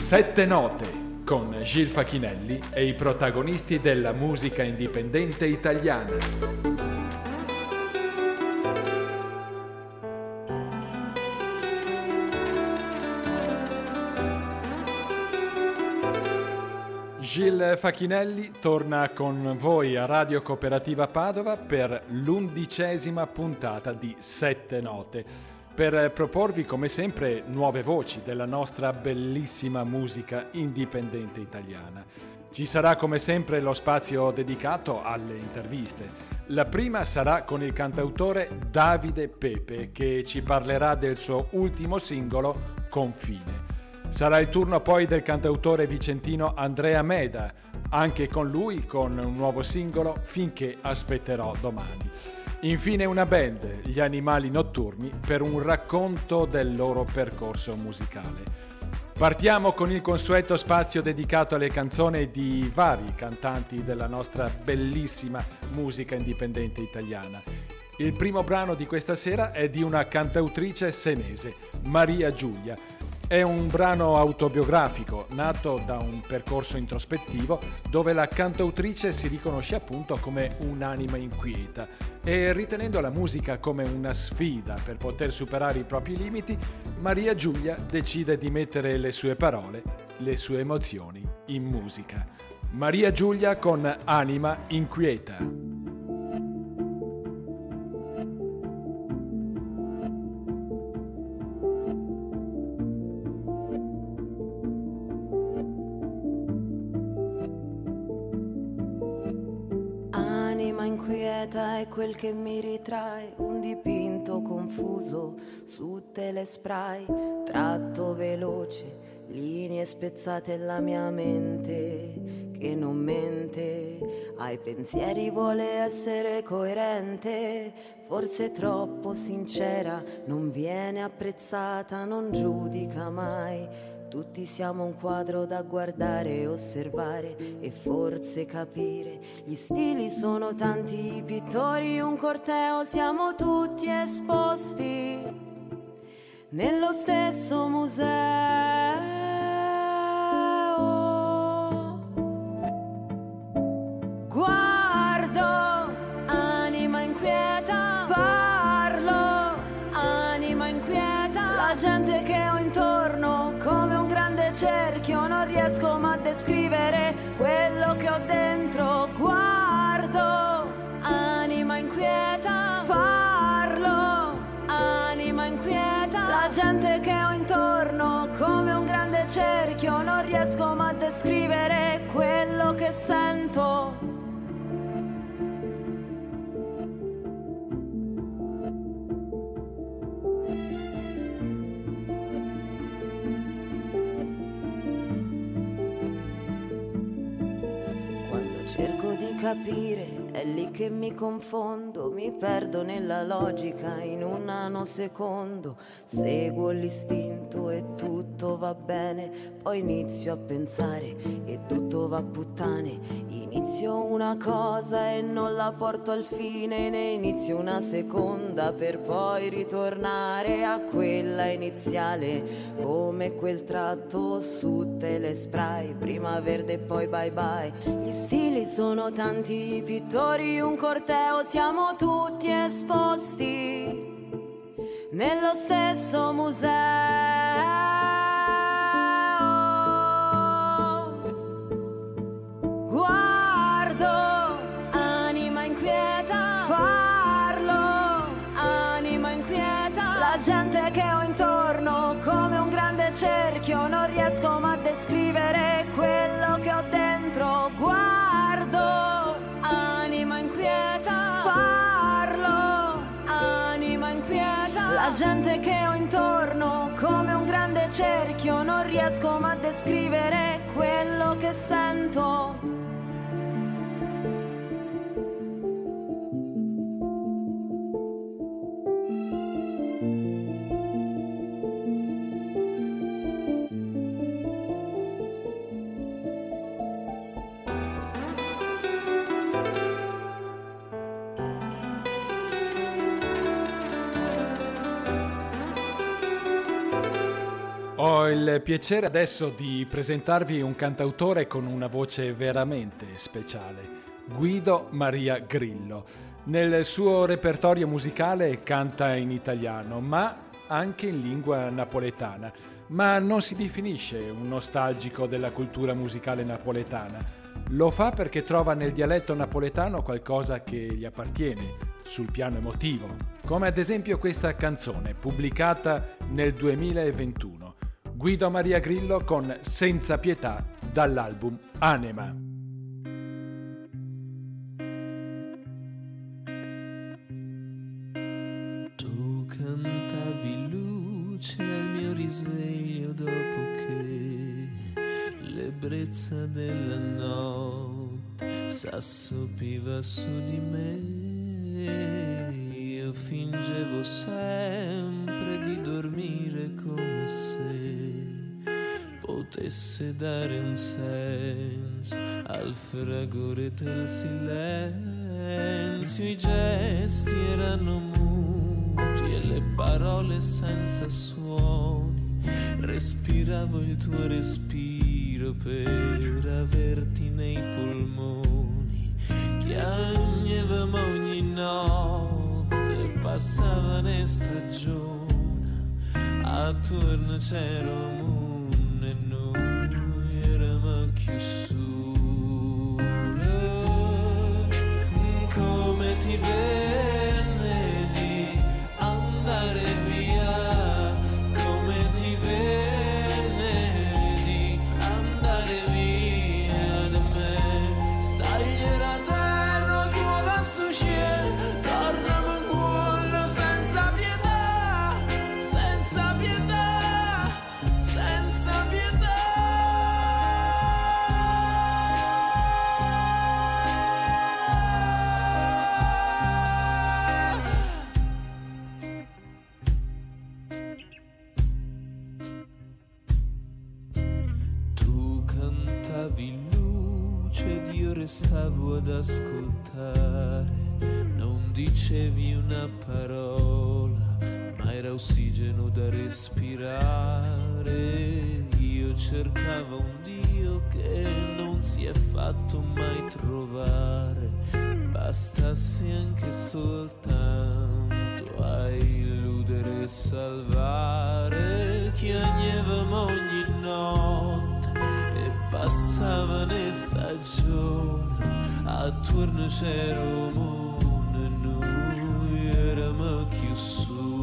Sette note con Gil Facchinelli e i protagonisti della musica indipendente italiana. Gil Facchinelli torna con voi a Radio Cooperativa Padova per l'undicesima puntata di Sette Note per proporvi come sempre nuove voci della nostra bellissima musica indipendente italiana. Ci sarà come sempre lo spazio dedicato alle interviste. La prima sarà con il cantautore Davide Pepe che ci parlerà del suo ultimo singolo Confine. Sarà il turno poi del cantautore vicentino Andrea Meda, anche con lui con un nuovo singolo Finché aspetterò domani. Infine una band, gli Animali Notturni, per un racconto del loro percorso musicale. Partiamo con il consueto spazio dedicato alle canzoni di vari cantanti della nostra bellissima musica indipendente italiana. Il primo brano di questa sera è di una cantautrice senese, Maria Giulia, è un brano autobiografico nato da un percorso introspettivo dove la cantautrice si riconosce appunto come un'anima inquieta e ritenendo la musica come una sfida per poter superare i propri limiti, Maria Giulia decide di mettere le sue parole, le sue emozioni in musica. Maria Giulia con Anima inquieta. È quel che mi ritrae, un dipinto confuso su telespray, tratto veloce, linee spezzate la mia mente che non mente, ai pensieri vuole essere coerente, forse troppo sincera, non viene apprezzata, non giudica mai tutti siamo un quadro da guardare, osservare e forse capire. Gli stili sono tanti, i pittori un corteo, siamo tutti esposti nello stesso museo. Descrivere quello che ho dentro. Guardo, anima inquieta, parlo, anima inquieta. La gente che ho intorno come un grande cerchio non riesco ma a descrivere quello che sento. Capire è lì che mi confondo, mi perdo nella logica in un nanosecondo. Seguo l'istinto e tutto va bene, poi inizio a pensare e tutto va puttane. Inizio una cosa e non la porto al fine, ne inizio una seconda per poi ritornare a quella iniziale. Come quel tratto su telespray, prima verde e poi bye bye. Gli stili sono tanti, pittori pittori un corteo siamo tutti esposti nello stesso museo. Cerchio non riesco mai a descrivere quello che sento Ho il piacere adesso di presentarvi un cantautore con una voce veramente speciale, Guido Maria Grillo. Nel suo repertorio musicale canta in italiano, ma anche in lingua napoletana, ma non si definisce un nostalgico della cultura musicale napoletana. Lo fa perché trova nel dialetto napoletano qualcosa che gli appartiene sul piano emotivo, come ad esempio questa canzone pubblicata nel 2021. Guido Maria Grillo con Senza pietà dall'album Anima. Tu cantavi luce al mio risveglio dopo che l'ebbrezza della notte s'assopiva su di me. Io fingevo sempre di dormire come potesse dare un senso al fragore del silenzio. I gesti erano muti e le parole senza suoni. Respiravo il tuo respiro per averti nei polmoni. Chiagnevamo ogni notte, passava ne stagione. Attorno c'era un mondo ascoltare. Non dicevi una parola, ma era ossigeno da respirare. Io cercavo un Dio che non si è fatto mai trovare. Bastasse anche soltanto a illudere e salvare. Chiagnevamo ogni notte e passava ne stagione. Attorno c'era un mondo e noi eravamo chiusura.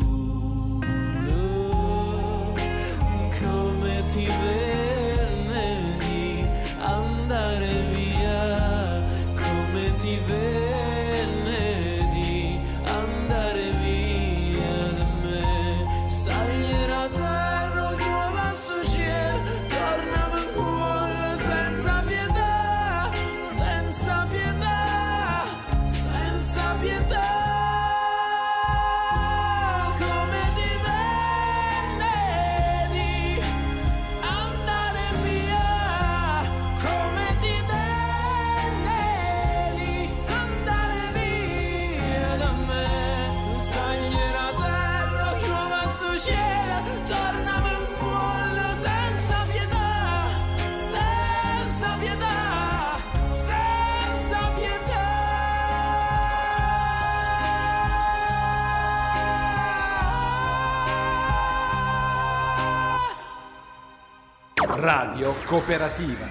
Radio Cooperativa.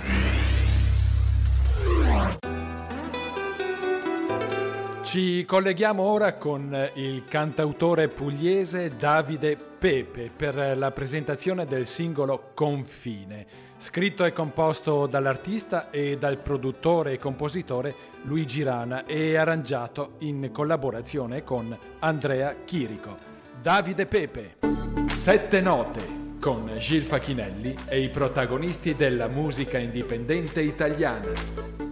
Ci colleghiamo ora con il cantautore pugliese Davide Pepe per la presentazione del singolo Confine, scritto e composto dall'artista e dal produttore e compositore Luigi Rana e arrangiato in collaborazione con Andrea Chirico. Davide Pepe, sette note con Gil Facchinelli e i protagonisti della musica indipendente italiana.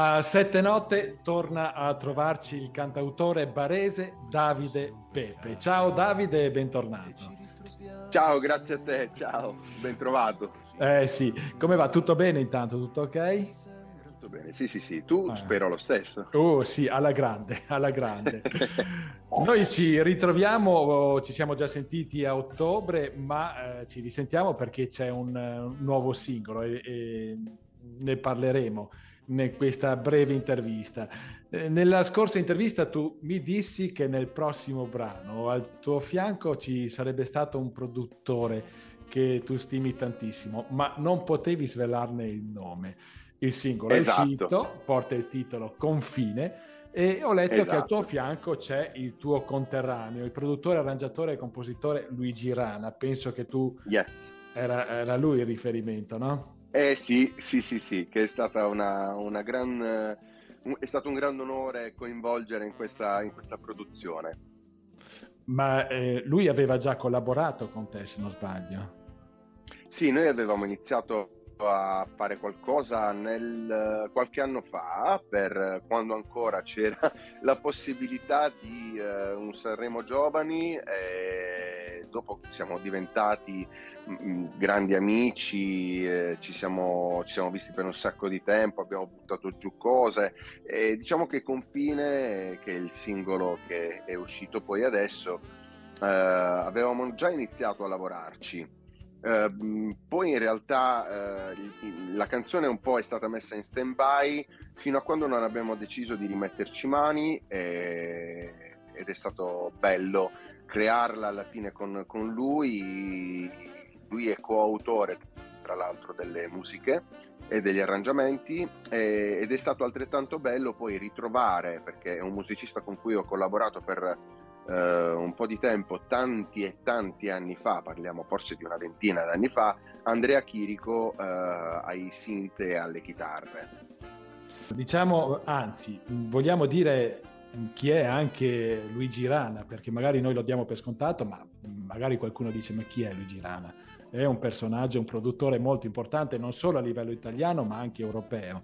A sette notte torna a trovarci il cantautore barese Davide Pepe. Ciao Davide e bentornato. Ciao, grazie a te, ciao, ben trovato. Eh sì, come va? Tutto bene intanto? Tutto ok? Tutto bene, sì sì sì, tu ah. spero lo stesso. Oh sì, alla grande, alla grande. Noi ci ritroviamo, ci siamo già sentiti a ottobre, ma eh, ci risentiamo perché c'è un, un nuovo singolo e, e, ne parleremo in questa breve intervista. Eh, nella scorsa intervista tu mi dissi che nel prossimo brano al tuo fianco ci sarebbe stato un produttore che tu stimi tantissimo, ma non potevi svelarne il nome. Il singolo esatto. è uscito, porta il titolo Confine e ho letto esatto. che al tuo esatto. fianco c'è il tuo conterraneo, il produttore, arrangiatore e compositore Luigi Rana. Penso che tu yes. era, era lui il riferimento, no? Eh sì, sì, sì, sì, che è stata una, una gran... è stato un grande onore coinvolgere in questa, in questa produzione. Ma eh, lui aveva già collaborato con te, se non sbaglio. Sì, noi avevamo iniziato a fare qualcosa nel, qualche anno fa, per quando ancora c'era la possibilità di eh, un Sanremo Giovani, e dopo siamo diventati mm, mm, grandi amici, eh, ci, siamo, ci, siamo, visti per un sacco di tempo, abbiamo buttato giù cose e diciamo che Confine, che è il singolo che è uscito poi adesso, eh, avevamo già iniziato a lavorarci Uh, poi in realtà uh, la canzone un po' è stata messa in stand by fino a quando non abbiamo deciso di rimetterci mani e, ed è stato bello crearla alla fine con, con lui. Lui è coautore tra l'altro delle musiche e degli arrangiamenti e, ed è stato altrettanto bello poi ritrovare perché è un musicista con cui ho collaborato per eh, un po' di tempo, tanti e tanti anni fa, parliamo forse di una ventina d'anni fa, Andrea Chirico eh, ai sinte e alle chitarre. Diciamo, anzi, vogliamo dire chi è anche Luigi Rana, perché magari noi lo diamo per scontato, ma magari qualcuno dice ma chi è Luigi Rana? È un personaggio, un produttore molto importante non solo a livello italiano ma anche europeo.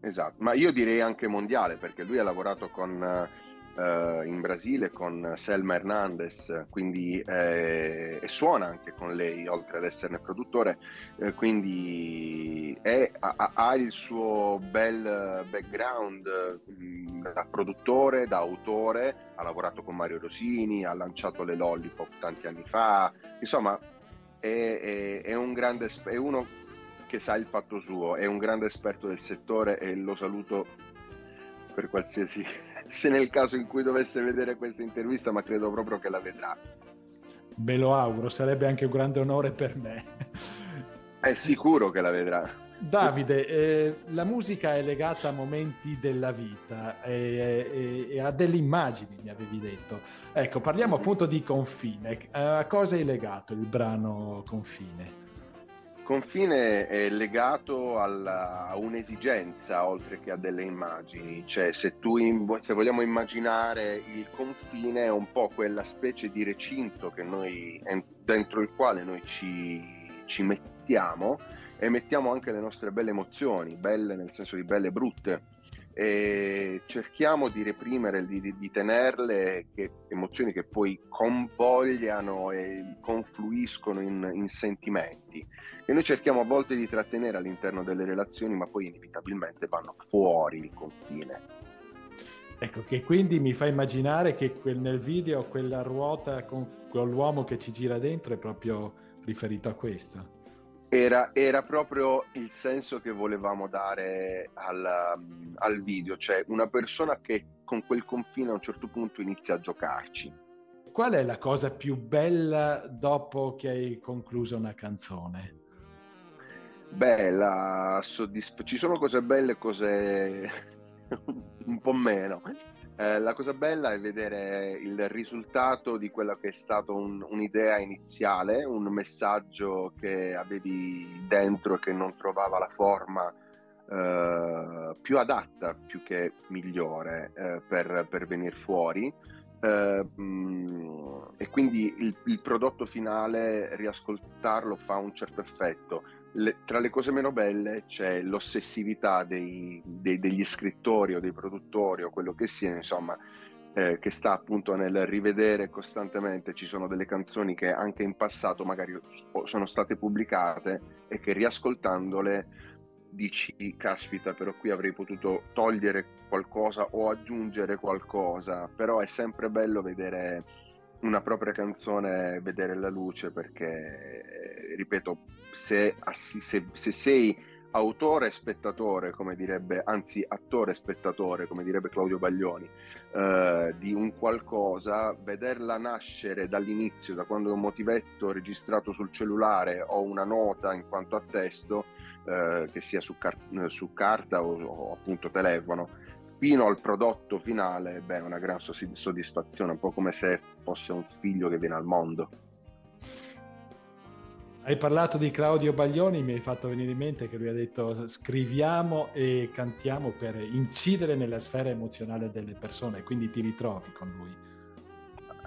Esatto, ma io direi anche mondiale perché lui ha lavorato con eh, in Brasile con Selma Hernandez, quindi eh, e suona anche con lei, oltre ad esserne produttore, eh, quindi è, ha, ha, il suo bel background mh, da produttore, da autore, ha lavorato con Mario Rosini, ha lanciato le Lollipop tanti anni fa, insomma è, è, è un grande, è uno che sa il fatto suo, è un grande esperto del settore e lo saluto per qualsiasi se nel caso in cui dovesse vedere questa intervista, ma credo proprio che la vedrà. Ve lo auguro, sarebbe anche un grande onore per me. È sicuro che la vedrà. Davide, eh, la musica è legata a momenti della vita e, e, e, a delle immagini, mi avevi detto. Ecco, parliamo appunto di Confine. A cosa è legato il brano Confine? Confine è legato alla, a un'esigenza oltre che a delle immagini, cioè se, tu, se vogliamo immaginare il confine è un po' quella specie di recinto noi, dentro il quale noi ci, ci mettiamo e mettiamo anche le nostre belle emozioni, belle nel senso di belle e brutte, e cerchiamo di reprimere, di, di, di tenerle, che, emozioni che poi convogliano e confluiscono in, in, sentimenti, che noi cerchiamo a volte di trattenere all'interno delle relazioni, ma poi inevitabilmente vanno fuori il confine. Ecco, che quindi mi fa immaginare che quel, nel video quella ruota con, con l'uomo che ci gira dentro è proprio riferito a questo. Era, era, proprio il senso che volevamo dare al, al, video, cioè una persona che con quel confine a un certo punto inizia a giocarci. Qual è la cosa più bella dopo che hai concluso una canzone? Bella, soddisf- ci sono cose belle e cose un po' meno. Eh, la cosa bella è vedere il risultato di quella che è stata un, un'idea iniziale, un messaggio che avevi dentro e che non trovava la forma eh, più adatta, più che migliore eh, per, per venire fuori. Uh, e quindi il, il, prodotto finale riascoltarlo fa un certo effetto le, tra le cose meno belle c'è l'ossessività dei, dei, degli scrittori o dei produttori o quello che sia, insomma, eh, che sta appunto nel rivedere costantemente. Ci sono delle canzoni che anche in passato magari sono state pubblicate e che riascoltandole dici caspita però qui avrei potuto togliere qualcosa o aggiungere qualcosa però è sempre bello vedere una propria canzone vedere la luce perché ripeto se, se, se sei autore e spettatore, come direbbe, anzi attore e spettatore, come direbbe Claudio Baglioni, eh, di un qualcosa, vederla nascere dall'inizio, da quando è un motivetto registrato sul cellulare o una nota in quanto a testo, eh, che sia su, car- su carta o, o, appunto telefono, fino al prodotto finale, beh, è una gran soddisfazione, un po' come se fosse un figlio che viene al mondo. Hai parlato di Claudio Baglioni, mi hai fatto venire in mente che lui ha detto scriviamo e cantiamo per incidere nella sfera emozionale delle persone, quindi ti ritrovi con lui.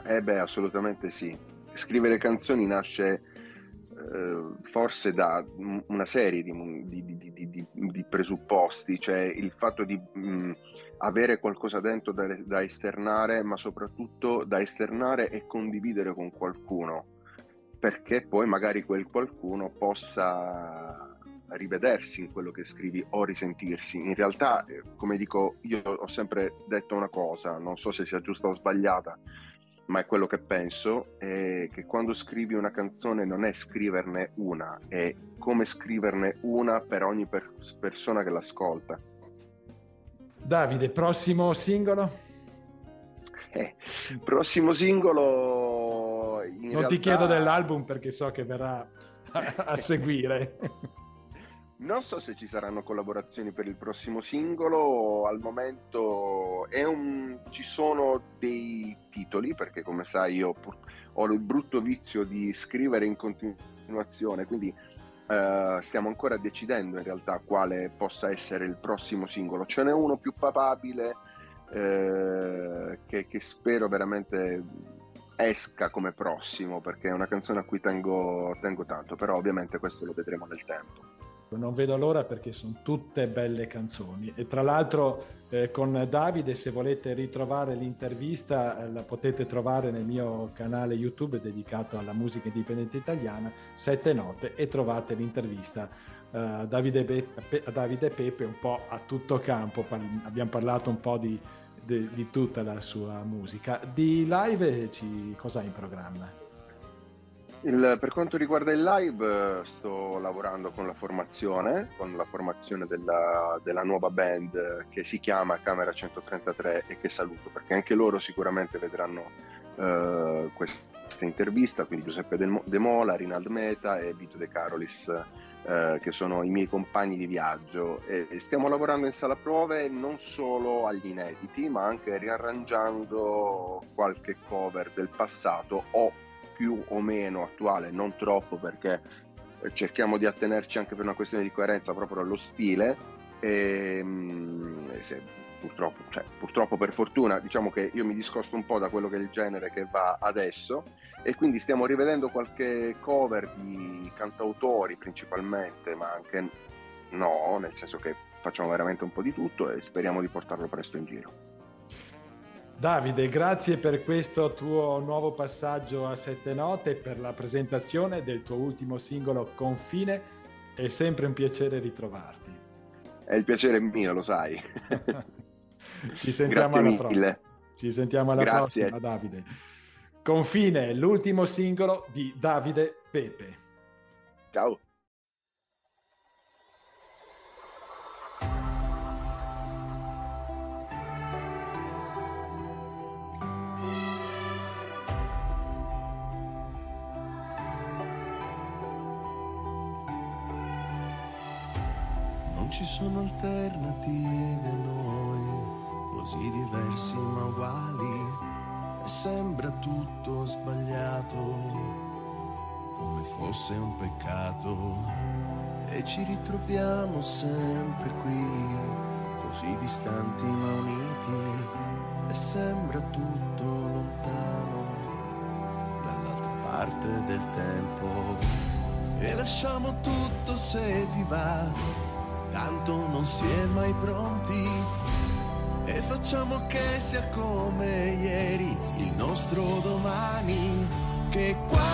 Eh beh, assolutamente sì. Scrivere canzoni nasce forse da una serie di, di, di, di, presupposti, cioè il fatto di mh, avere qualcosa dentro da, da esternare, ma soprattutto da esternare e condividere con qualcuno perché poi magari quel qualcuno possa rivedersi in quello che scrivi o risentirsi. In realtà, eh, come dico, io ho sempre detto una cosa, non so se sia giusta o sbagliata, ma è quello che penso, è che quando scrivi una canzone non è scriverne una, è come scriverne una per ogni per- persona che l'ascolta. Davide, prossimo singolo? Eh, prossimo singolo. non realtà... ti chiedo dell'album perché so che verrà a, a seguire. Non so se ci saranno collaborazioni per il prossimo singolo, al momento un... ci sono dei titoli, perché come sai io ho il brutto vizio di scrivere in continuazione, quindi uh, stiamo ancora decidendo in realtà quale possa essere il prossimo singolo. Ce n'è uno più papabile eh, che, che, spero veramente esca come prossimo perché è una canzone a cui tengo, tengo tanto, però ovviamente questo lo vedremo nel tempo. Non vedo l'ora perché sono tutte belle canzoni e tra l'altro eh, con Davide se volete ritrovare l'intervista eh, la potete trovare nel mio canale YouTube dedicato alla musica indipendente italiana, Sette Note e trovate l'intervista uh, Davide, Be- a Davide Pepe un po' a tutto campo, Par- abbiamo parlato un po' di, di, di, tutta la sua musica. Di live ci, cosa hai in programma? Il, per quanto riguarda il live sto lavorando con la formazione, con la formazione della, della nuova band che si chiama Camera 133 e che saluto perché anche loro sicuramente vedranno uh, questa intervista, quindi Giuseppe De Mola, Rinald Meta e Vito De Carolis eh, che sono i miei compagni di viaggio. E stiamo lavorando in sala prove non solo agli inediti ma anche riarrangiando qualche cover del passato o più o meno attuale, non troppo perché cerchiamo di attenerci anche per una questione di coerenza proprio allo stile e, ehm, se, purtroppo, cioè, purtroppo per fortuna diciamo che io mi discosto un po' da quello che è il genere che va adesso e quindi stiamo rivedendo qualche cover di cantautori principalmente, ma anche no, nel senso che facciamo veramente un po' di tutto e speriamo di portarlo presto in giro. Davide, grazie per questo tuo nuovo passaggio a sette note, per la presentazione del tuo ultimo singolo Confine. È sempre un piacere ritrovarti. È il piacere mio, lo sai. Ci sentiamo alla prossima. Ci sentiamo alla grazie. prossima, Davide. Confine, l'ultimo singolo di Davide Pepe. Ciao. Alternative noi, così diversi ma uguali sembra tutto sbagliato, come fosse un peccato. E ci ritroviamo sempre qui, così distanti ma uniti, e sembra tutto lontano, dall'altra parte del tempo. e lasciamo tutto se ti va, tanto non si è mai pronti. E facciamo che sia come ieri il nostro domani, che quando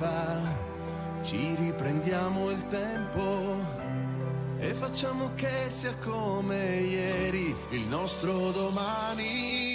va, ci riprendiamo il tempo e facciamo che sia come ieri il nostro domani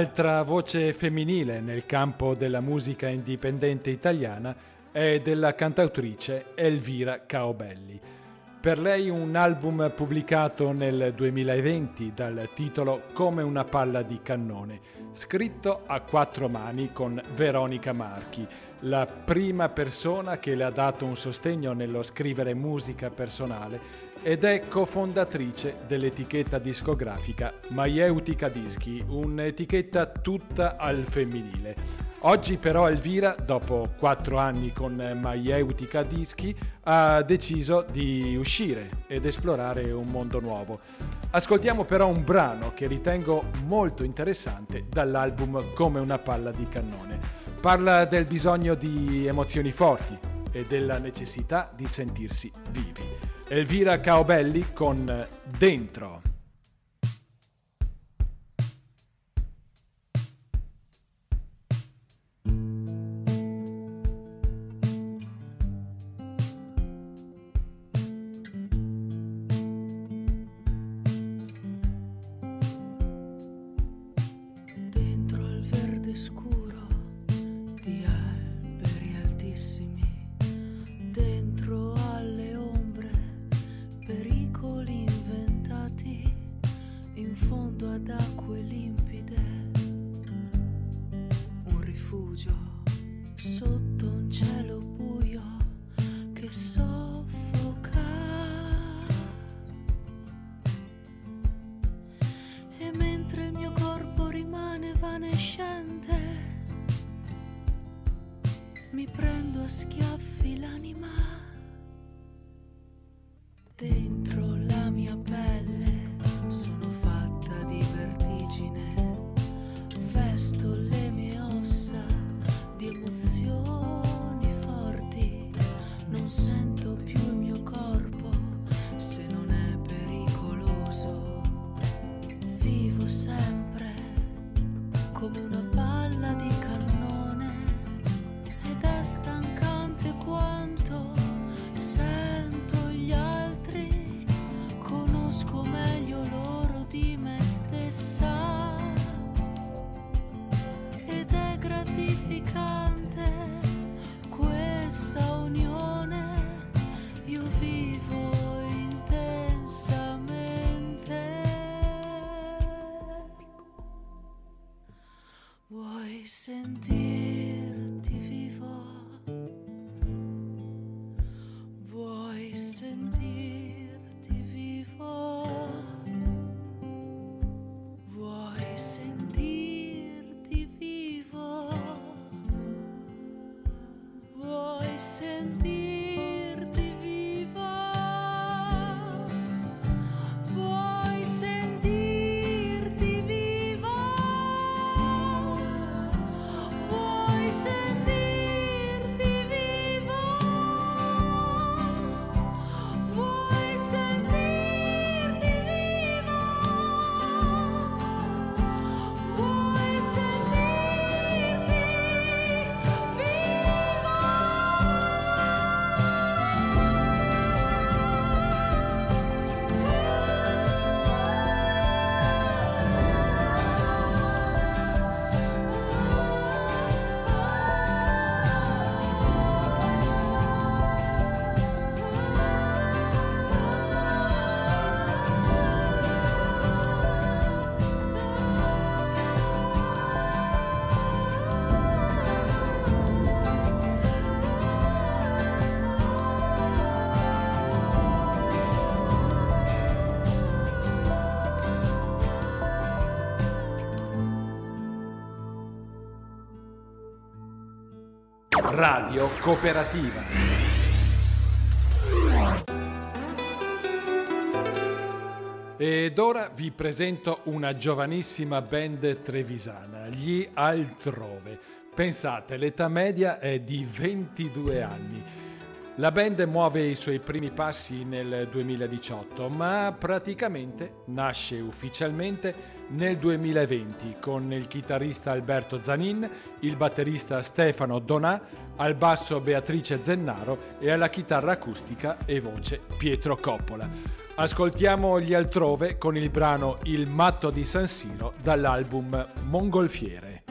Altra voce femminile nel campo della musica indipendente italiana è della cantautrice Elvira Caobelli. Per lei un album pubblicato nel 2020 dal titolo Come una palla di cannone, scritto a quattro mani con Veronica Marchi, la prima persona che le ha dato un sostegno nello scrivere musica personale ed è cofondatrice dell'etichetta discografica Maieutica Dischi, un'etichetta tutta al femminile. Oggi però Elvira, dopo quattro anni con Maieutica Dischi, ha deciso di uscire ed esplorare un mondo nuovo. Ascoltiamo però un brano che ritengo molto interessante dall'album Come una palla di cannone. Parla del bisogno di emozioni forti e della necessità di sentirsi vivi. Elvira Caobelli con Dentro. Evanescente, mi prendo a schiaffi l'anima. Radio Cooperativa. Ed ora vi presento una giovanissima band trevisana, gli Altrove. Pensate, l'età media è di 22 anni. La band muove i suoi primi passi nel 2018, ma praticamente nasce ufficialmente nel 2020 con il chitarrista Alberto Zanin, il batterista Stefano Donà, al basso Beatrice Zennaro e alla chitarra acustica e voce Pietro Coppola. Ascoltiamo gli altrove con il brano Il matto di San Siro dall'album Mongolfiere.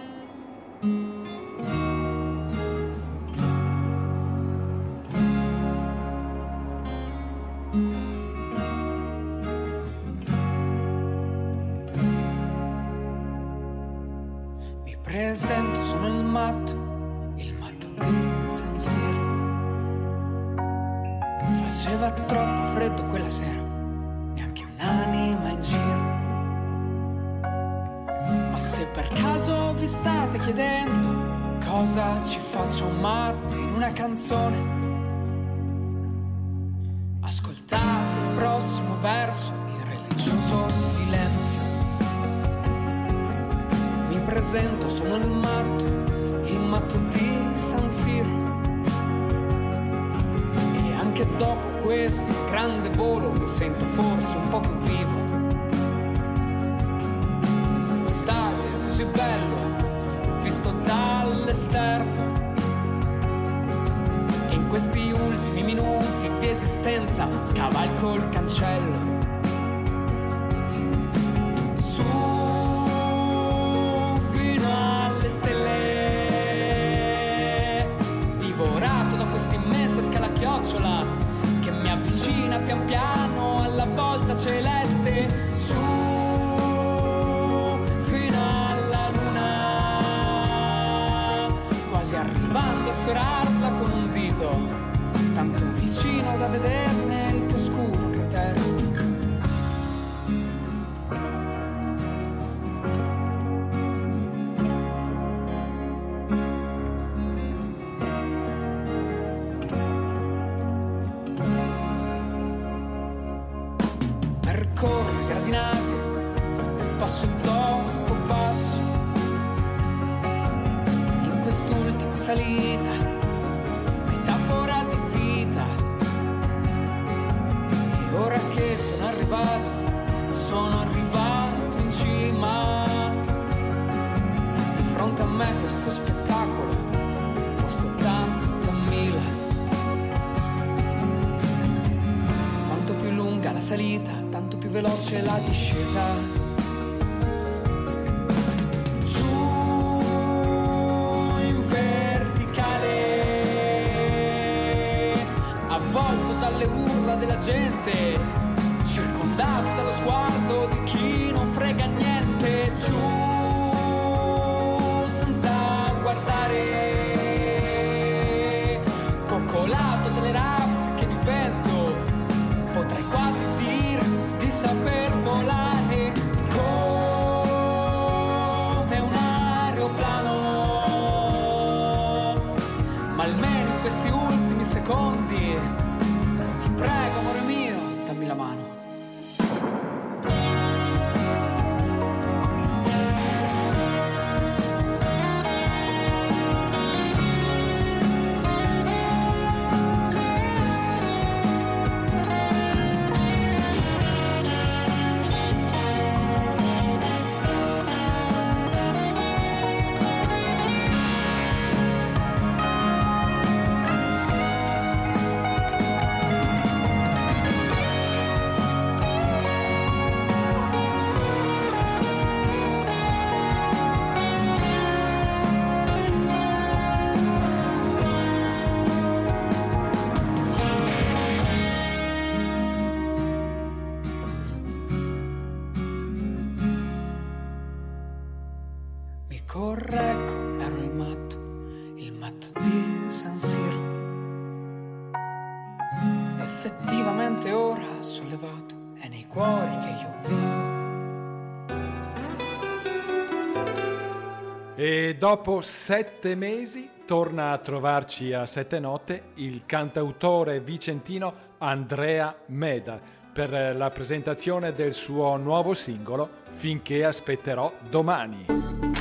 Dopo sette mesi torna a trovarci a Sette Note il cantautore vicentino Andrea Meda per la presentazione del suo nuovo singolo Finché aspetterò domani.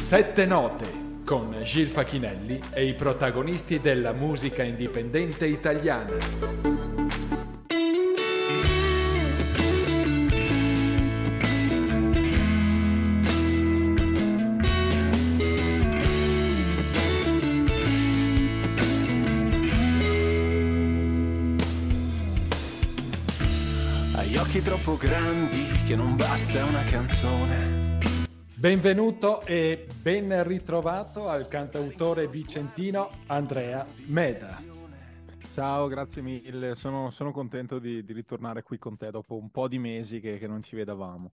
Sette Note con Gil Facchinelli e i protagonisti della musica indipendente italiana. Occhi troppo grandi che non basta una canzone. Benvenuto e ben ritrovato al cantautore vicentino Andrea Meda. Ciao, grazie mille, sono, sono contento di, di, ritornare qui con te dopo un po' di mesi che, che non ci vedavamo.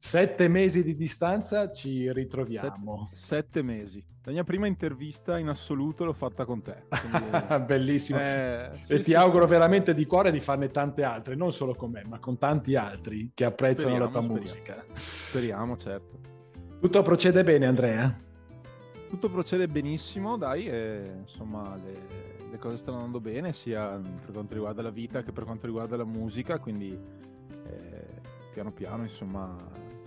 Sette mesi di distanza ci ritroviamo. Sette, sette, mesi. La mia prima intervista in assoluto l'ho fatta con te. Quindi... Bellissimo. Eh, sì, e ti sì, auguro sì. veramente di cuore di farne tante altre, non solo con me, ma con tanti altri che apprezzano speriamo, la tua speriamo. musica. Speriamo, certo. Tutto procede bene, Andrea? Tutto procede benissimo, dai, e, insomma, le, le cose stanno andando bene, sia per quanto riguarda la vita che per quanto riguarda la musica, quindi eh, piano piano, insomma,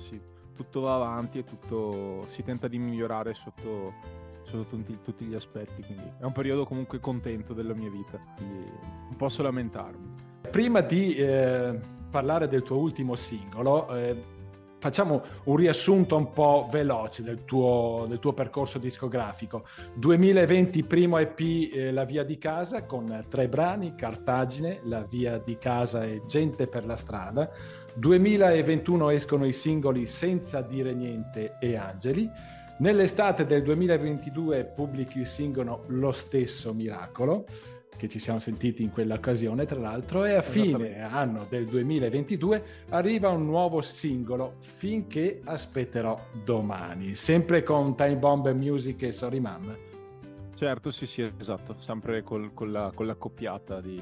sì, tutto va avanti e tutto si tenta di migliorare sotto, sotto tutti, tutti, gli aspetti. Quindi è un periodo comunque contento della mia vita, quindi non posso lamentarmi. Prima di eh, parlare del tuo ultimo singolo, eh, facciamo un riassunto un po' veloce del tuo, del tuo percorso discografico. 2020 primo EP eh, La via di casa con tre brani, Cartagine, La via di casa e Gente per la strada. 2021 escono i singoli Senza dire niente e Angeli. Nell'estate del 2022 pubblichi il singolo Lo stesso miracolo, che ci siamo sentiti in quell'occasione tra l'altro, e a fine anno del 2022 arriva un nuovo singolo, Finché aspetterò domani, sempre con Time Bomb Music e Sorry Mom. Certo, sì, sì, esatto, sempre col, con, la, con l'accoppiata di,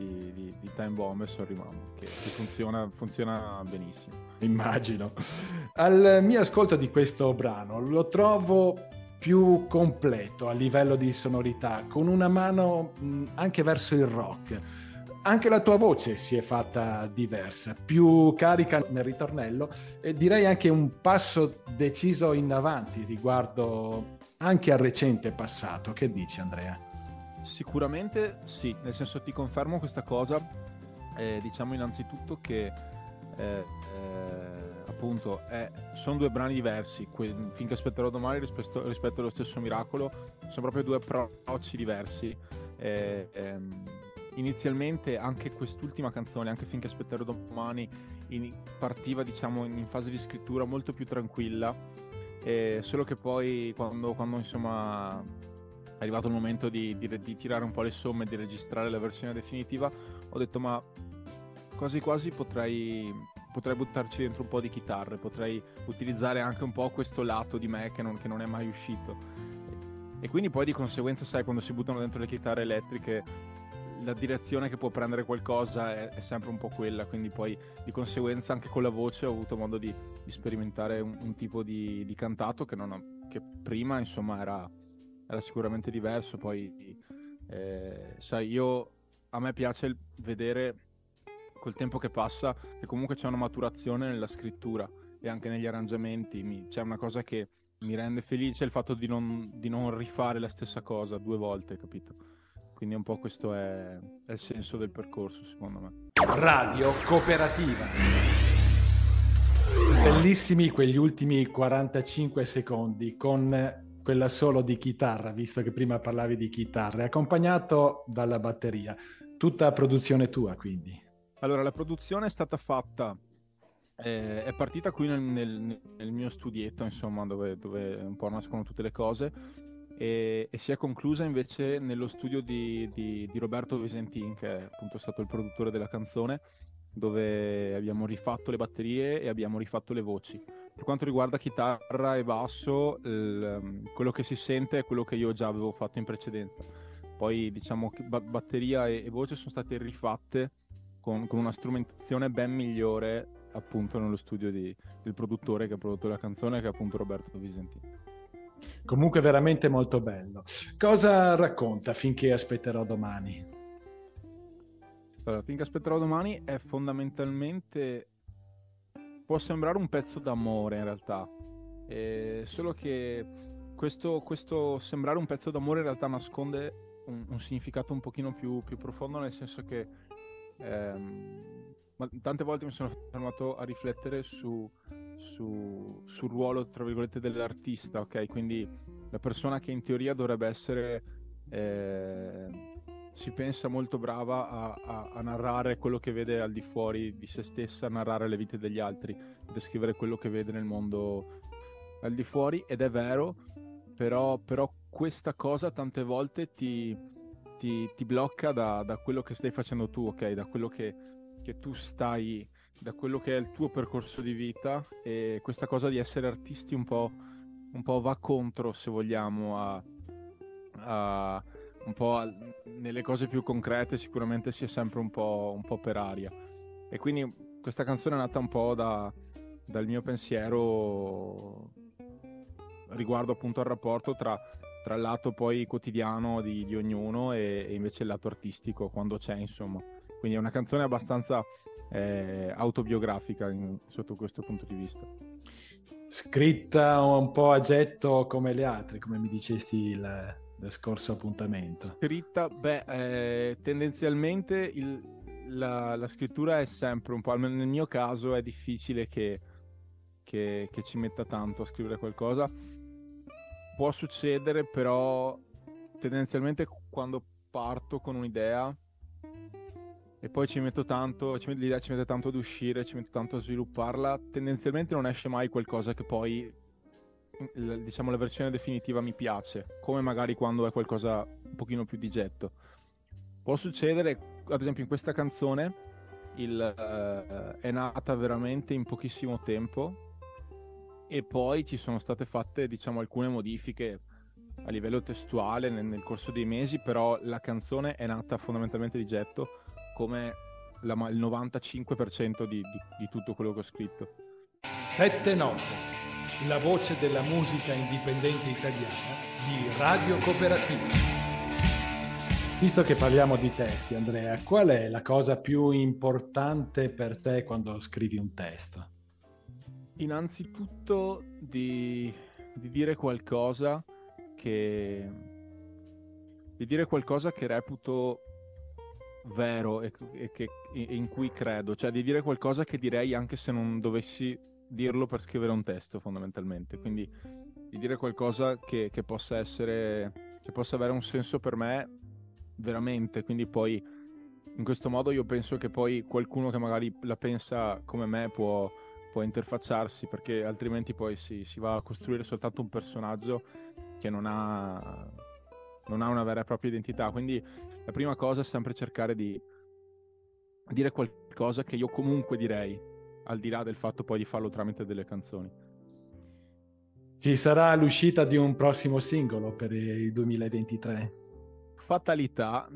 di, di, di Time Bomb e Sorry Mom, che, funziona, funziona benissimo. Immagino. Al mio ascolto di questo brano lo trovo più completo a livello di sonorità, con una mano anche verso il rock. Anche la tua voce si è fatta diversa, più carica nel ritornello e direi anche un passo deciso in avanti riguardo anche al recente passato. Che dici Andrea? Sicuramente sì, nel senso ti confermo questa cosa, eh, diciamo innanzitutto che eh, eh, appunto sono due brani diversi, que- finché aspetterò domani rispetto, rispetto, allo stesso miracolo, sono proprio due approcci diversi. Ehm, inizialmente anche quest'ultima canzone, anche finché aspetterò domani, in, partiva diciamo in, in, fase di scrittura molto più tranquilla, solo che poi quando, quando insomma è arrivato il momento di, di, di, tirare un po' le somme e di registrare la versione definitiva, ho detto ma quasi quasi potrei, potrei buttarci dentro un po' di chitarre, potrei utilizzare anche un po' questo lato di me che non, che non è mai uscito. E quindi poi di conseguenza, sai, quando si buttano dentro le chitarre elettriche, la direzione che può prendere qualcosa è, è, sempre un po' quella, quindi poi di conseguenza anche con la voce ho avuto modo di, di sperimentare un, un tipo di, di, cantato che, ho, che prima insomma era era sicuramente diverso. Poi, eh, sai, io a me piace vedere col tempo che passa che comunque c'è una maturazione nella scrittura e anche negli arrangiamenti. Mi, c'è una cosa che mi rende felice il fatto di non, di non, rifare la stessa cosa due volte, capito? Quindi un po' questo è, è il senso del percorso, secondo me. Radio Cooperativa. Bellissimi quegli ultimi 45 secondi con quella solo di chitarra, visto che prima parlavi di chitarre, accompagnato dalla batteria. Tutta produzione tua, quindi. Allora, la produzione è stata fatta, eh, è partita qui nel, nel, nel, mio studietto, insomma, dove, dove, un po' nascono tutte le cose, e, e si è conclusa invece nello studio di, di, di Roberto Visentin, che è appunto stato il produttore della canzone, dove abbiamo rifatto le batterie e abbiamo rifatto le voci per quanto riguarda chitarra e basso, il, quello che si sente è quello che io già avevo fatto in precedenza. Poi diciamo che batteria e, e voce sono state rifatte con, con, una strumentazione ben migliore appunto nello studio di, del produttore che ha prodotto la canzone che è appunto Roberto Visentini. Comunque veramente molto bello. Cosa racconta finché aspetterò domani? Allora, finché aspetterò domani è fondamentalmente può sembrare un pezzo d'amore in realtà, eh, solo che questo, questo, sembrare un pezzo d'amore in realtà nasconde un, un significato un pochino più, più, profondo, nel senso che ehm, tante volte mi sono fermato a riflettere su, su, sul ruolo, tra virgolette, dell'artista, ok? Quindi la persona che in teoria dovrebbe essere... Eh, si pensa molto brava a, a, a, narrare quello che vede al di fuori di se stessa, narrare le vite degli altri, descrivere quello che vede nel mondo al di fuori ed è vero, però, però questa cosa tante volte ti, ti, ti blocca da, da, quello che stai facendo tu, ok? Da quello che, che tu stai, da quello che è il tuo percorso di vita e questa cosa di essere artisti un po', un po va contro, se vogliamo, a, a un po' nelle cose più concrete sicuramente si è sempre un po', un po', per aria. E quindi questa canzone è nata un po' da, dal mio pensiero riguardo appunto al rapporto tra, tra il lato poi quotidiano di, di ognuno e, e, invece il lato artistico quando c'è insomma. Quindi è una canzone abbastanza eh, autobiografica in, sotto questo punto di vista. Scritta un po' a getto come le altre, come mi dicesti il, del scorso appuntamento? Scritta, beh, eh, tendenzialmente il, la, la, scrittura è sempre un po', almeno nel mio caso è difficile che, che, che ci metta tanto a scrivere qualcosa. Può succedere, però tendenzialmente quando parto con un'idea e poi ci metto tanto, ci metto, l'idea ci mette tanto ad uscire, ci metto tanto a svilupparla, tendenzialmente non esce mai qualcosa che poi diciamo la versione definitiva mi piace, come magari quando è qualcosa un pochino più di getto. Può succedere, ad esempio in questa canzone, il, uh, è nata veramente in pochissimo tempo e poi ci sono state fatte diciamo alcune modifiche a livello testuale nel, nel corso dei mesi, però la canzone è nata fondamentalmente di getto come la, il 95% di, di, di tutto quello che ho scritto. Sette note la voce della musica indipendente italiana di Radio Cooperativa. Visto che parliamo di testi, Andrea, qual è la cosa più importante per te quando scrivi un testo? Innanzitutto di, di dire qualcosa che di dire qualcosa che reputo vero e, e, che, e, in cui credo, cioè di dire qualcosa che direi anche se non dovessi dirlo per scrivere un testo fondamentalmente, quindi di dire qualcosa che, che possa essere, che possa avere un senso per me veramente, quindi poi in questo modo io penso che poi qualcuno che magari la pensa come me può, può interfacciarsi perché altrimenti poi si, si, va a costruire soltanto un personaggio che non ha, non ha una vera e propria identità. Quindi la prima cosa è sempre cercare di dire qualcosa che io comunque direi, al di là del fatto poi di farlo tramite delle canzoni. Ci sarà l'uscita di un prossimo singolo per il 2023? Fatalità,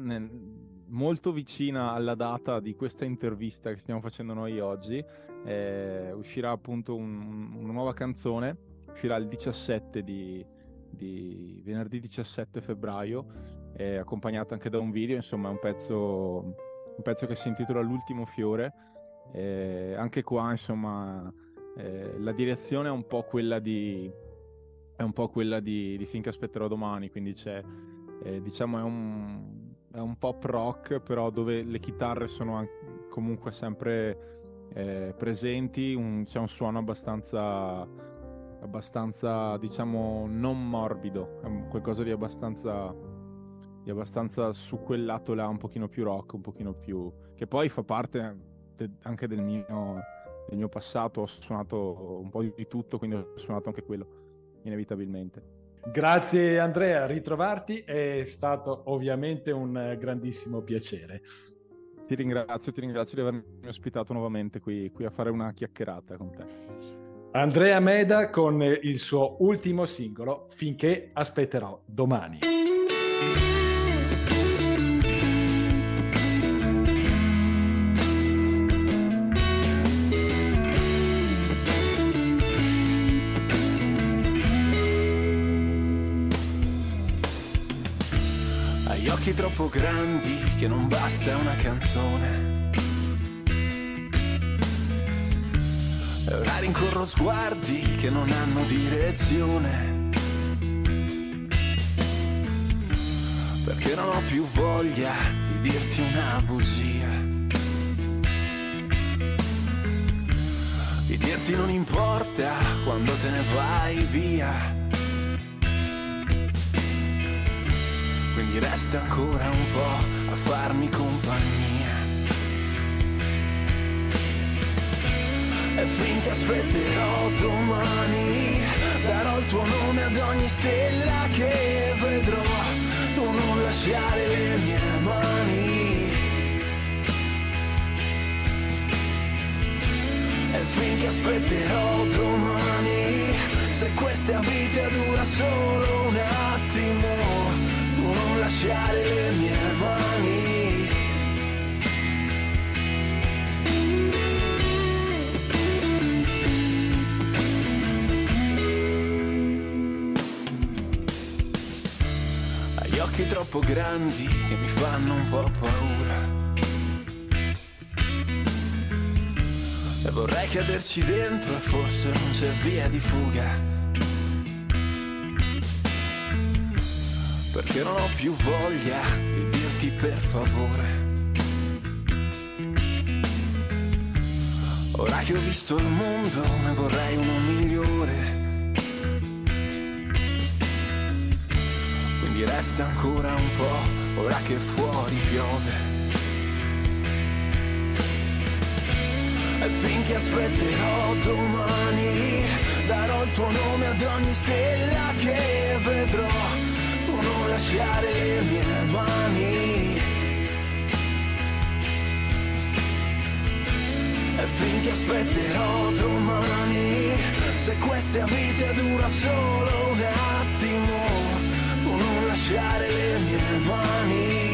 molto vicina alla data di questa intervista che stiamo facendo noi oggi, eh, uscirà appunto un, una nuova canzone, uscirà il 17 di, di venerdì 17 febbraio, eh, accompagnata anche da un video, insomma è un pezzo, un pezzo che si intitola L'ultimo fiore eh, anche qua, insomma, eh, la direzione è un po' quella di, è un po' quella di, di Finché aspetterò domani, quindi c'è, eh, diciamo, è un, è un pop rock, però dove le chitarre sono anche, comunque sempre eh, presenti, un, c'è un suono abbastanza, abbastanza, diciamo, non morbido, qualcosa di abbastanza, di abbastanza su quel lato là, un pochino più rock, un pochino più... che poi fa parte de- anche del mio, del mio passato, ho suonato un po' di tutto, quindi ho suonato anche quello, inevitabilmente. Grazie Andrea, ritrovarti è stato ovviamente un grandissimo piacere. Ti ringrazio, ti ringrazio di avermi ospitato nuovamente qui, qui a fare una chiacchierata con te. Andrea Meda con il suo ultimo singolo, Finché aspetterò domani. Troppo grandi che non basta una canzone ora rincorro sguardi che non hanno direzione. Perché non ho più voglia di dirti una bugia. Di dirti non importa quando te ne vai via. Quindi resta ancora un po' a farmi compagnia. E finché aspetterò domani Darò il tuo nome ad ogni stella che vedrò Tu non lasciare le mie mani E finché aspetterò domani Se questa vita dura solo occhi troppo grandi che mi fanno un po' paura. E vorrei caderci dentro forse non c'è via di fuga. Perché non ho più voglia di dirti per favore. Ora che ho visto il mondo ne vorrei uno migliore. Resta ancora un po', ora che fuori piove. E finché aspetterò domani, darò il tuo nome ad ogni stella che vedrò. Tu non lasciare le mie mani. E finché aspetterò domani, se questa vita dura solo un attimo non lasciare le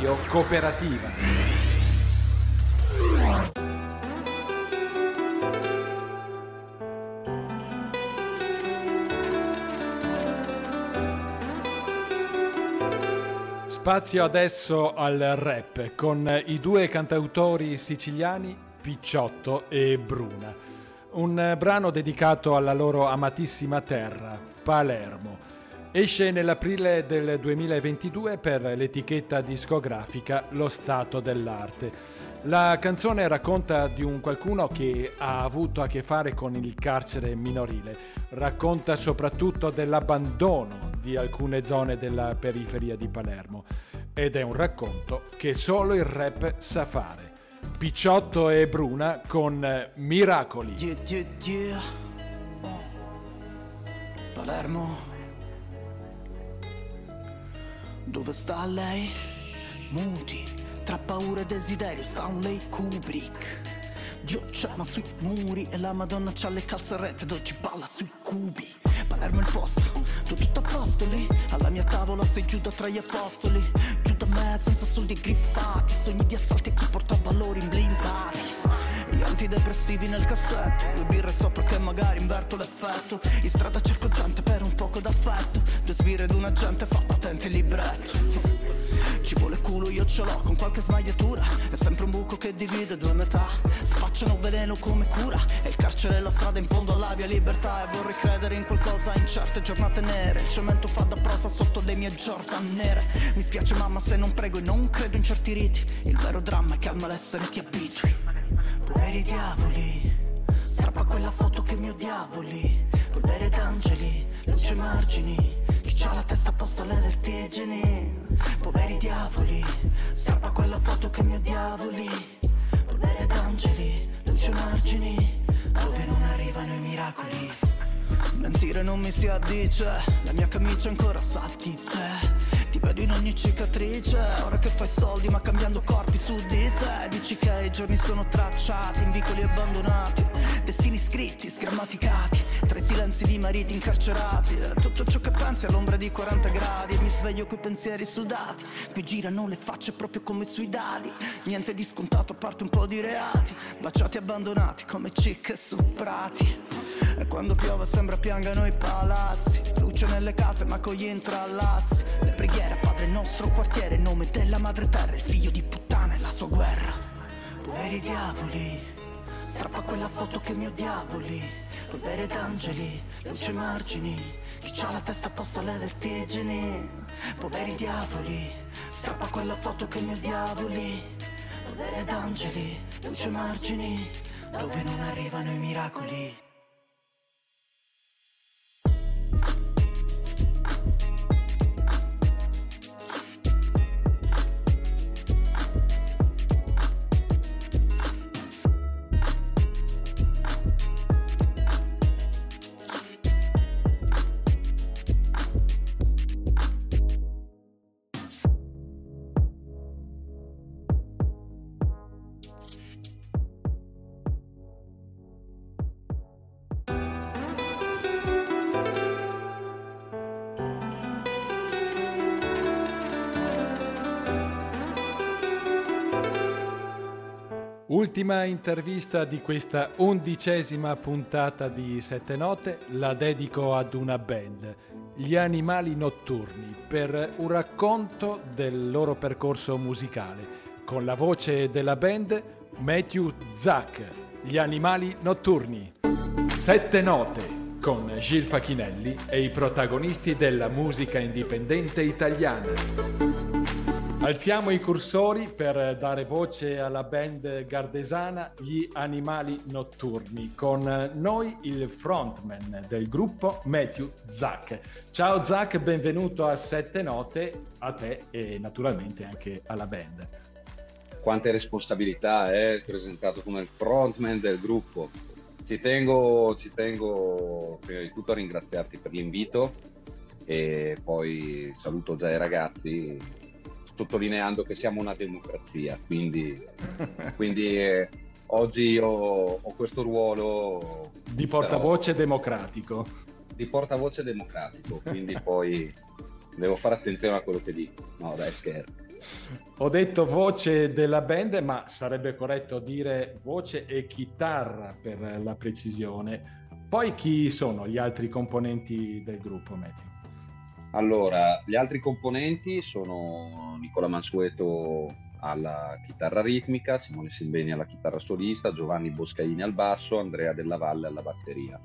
Radio Cooperativa. Spazio adesso al rap con i due cantautori siciliani Picciotto e Bruna. Un brano dedicato alla loro amatissima terra, Palermo. Esce nell'aprile del 2022 per l'etichetta discografica Lo Stato dell'Arte. La canzone racconta di un qualcuno che ha avuto a che fare con il carcere minorile, racconta soprattutto dell'abbandono di alcune zone della periferia di Palermo ed è un racconto che solo il rap sa fare. Picciotto e Bruna con Miracoli. Yeah, yeah, yeah. Palermo. Dove sta lei? Muti, tra paura e desiderio, Stanley Kubrick. Dio c'ema sui muri e la madonna c'ha le calzarette ed oggi balla sui cubi. Palermo il posto, tu tutto a posto lì. Alla mia tavola sei Giuda tra gli apostoli. Giù da me senza soldi griffati, sogni di assalti che porta valori blindati. Gli antidepressivi nel cassetto. Due birre sopra che magari inverto l'effetto. In strada cerco gente per un poco d'affetto. Due sbirre ed un agente fa patente il libretto. Ci vuole culo io ce l'ho con qualche smagliatura. È sempre un buco che divide due metà. Spacciano veleno come cura. E il carcere è la strada in fondo alla via libertà. E vorrei credere in qualcosa in certe giornate nere. Il cemento fa da prosa sotto le mie Jordan nere. Mi spiace mamma se non prego e non credo in certi riti. Il vero dramma è che al malessere ti abitui Poveri diavoli Strappa quella foto che mi odiavoli Polvere d'angeli, luce margini Chi c'ha la testa a posto alle vertigini. Poveri diavoli Strappa quella foto che mi odiavoli Polvere d'angeli, luce margini Dove non arrivano i miracoli. Mentire non mi si addice La mia camicia ancora sa di te ti vedo in ogni cicatrice Ora che fai soldi ma cambiando corpi su di te. Dici che i giorni sono tracciati in vicoli abbandonati. Destini scritti, sgrammaticati Tra i silenzi di mariti incarcerati. Tutto ciò che pensi all'ombra di 40 gradi E mi sveglio coi pensieri sudati. Qui girano le facce proprio come sui dadi. Niente di scontato a parte un po' di reati. Baciati abbandonati come cicche su prati. E quando piove sembra piangano i palazzi. Luce nelle case ma con gli intrallazzi. Le preghiere preghiera, padre nostro quartiere, nome della madre terra, il figlio di puttana e la sua guerra. Poveri diavoli, strappa quella foto che mi diavoli, polvere d'angeli, luce margini, chi c'ha la testa posta alle vertigini. Poveri diavoli, strappa quella foto che mi diavoli, polvere d'angeli, luce margini, dove non arrivano i miracoli. Ultima intervista di questa undicesima puntata di Sette Note la dedico ad una band, gli Animali Notturni, per un racconto del loro percorso musicale, con la voce della band Matthew Zack, gli Animali Notturni. Sette Note con Gil Facchinelli e i protagonisti della musica indipendente italiana. Alziamo i cursori per dare voce alla band gardesana Gli Animali Notturni. Con noi il frontman del gruppo Matthew Zack. Ciao Zack, benvenuto a Sette Note, a te e naturalmente anche alla band. Quante responsabilità è eh, presentato come il frontman del gruppo. Ci tengo, ci tengo prima di tutto a ringraziarti per l'invito e poi saluto già i ragazzi sottolineando che siamo una democrazia, quindi, quindi eh, oggi io ho questo ruolo di portavoce però, democratico. Di portavoce democratico, quindi poi devo fare attenzione a quello che dico. No, dai, scherzo. Ho detto voce della band, ma sarebbe corretto dire voce e chitarra per la precisione. Poi chi sono gli altri componenti del gruppo, Matthew? Allora, gli altri componenti sono Nicola Mansueto alla chitarra ritmica, Simone Simbeni alla chitarra solista, Giovanni Boscaini al basso, Andrea Della Valle alla batteria.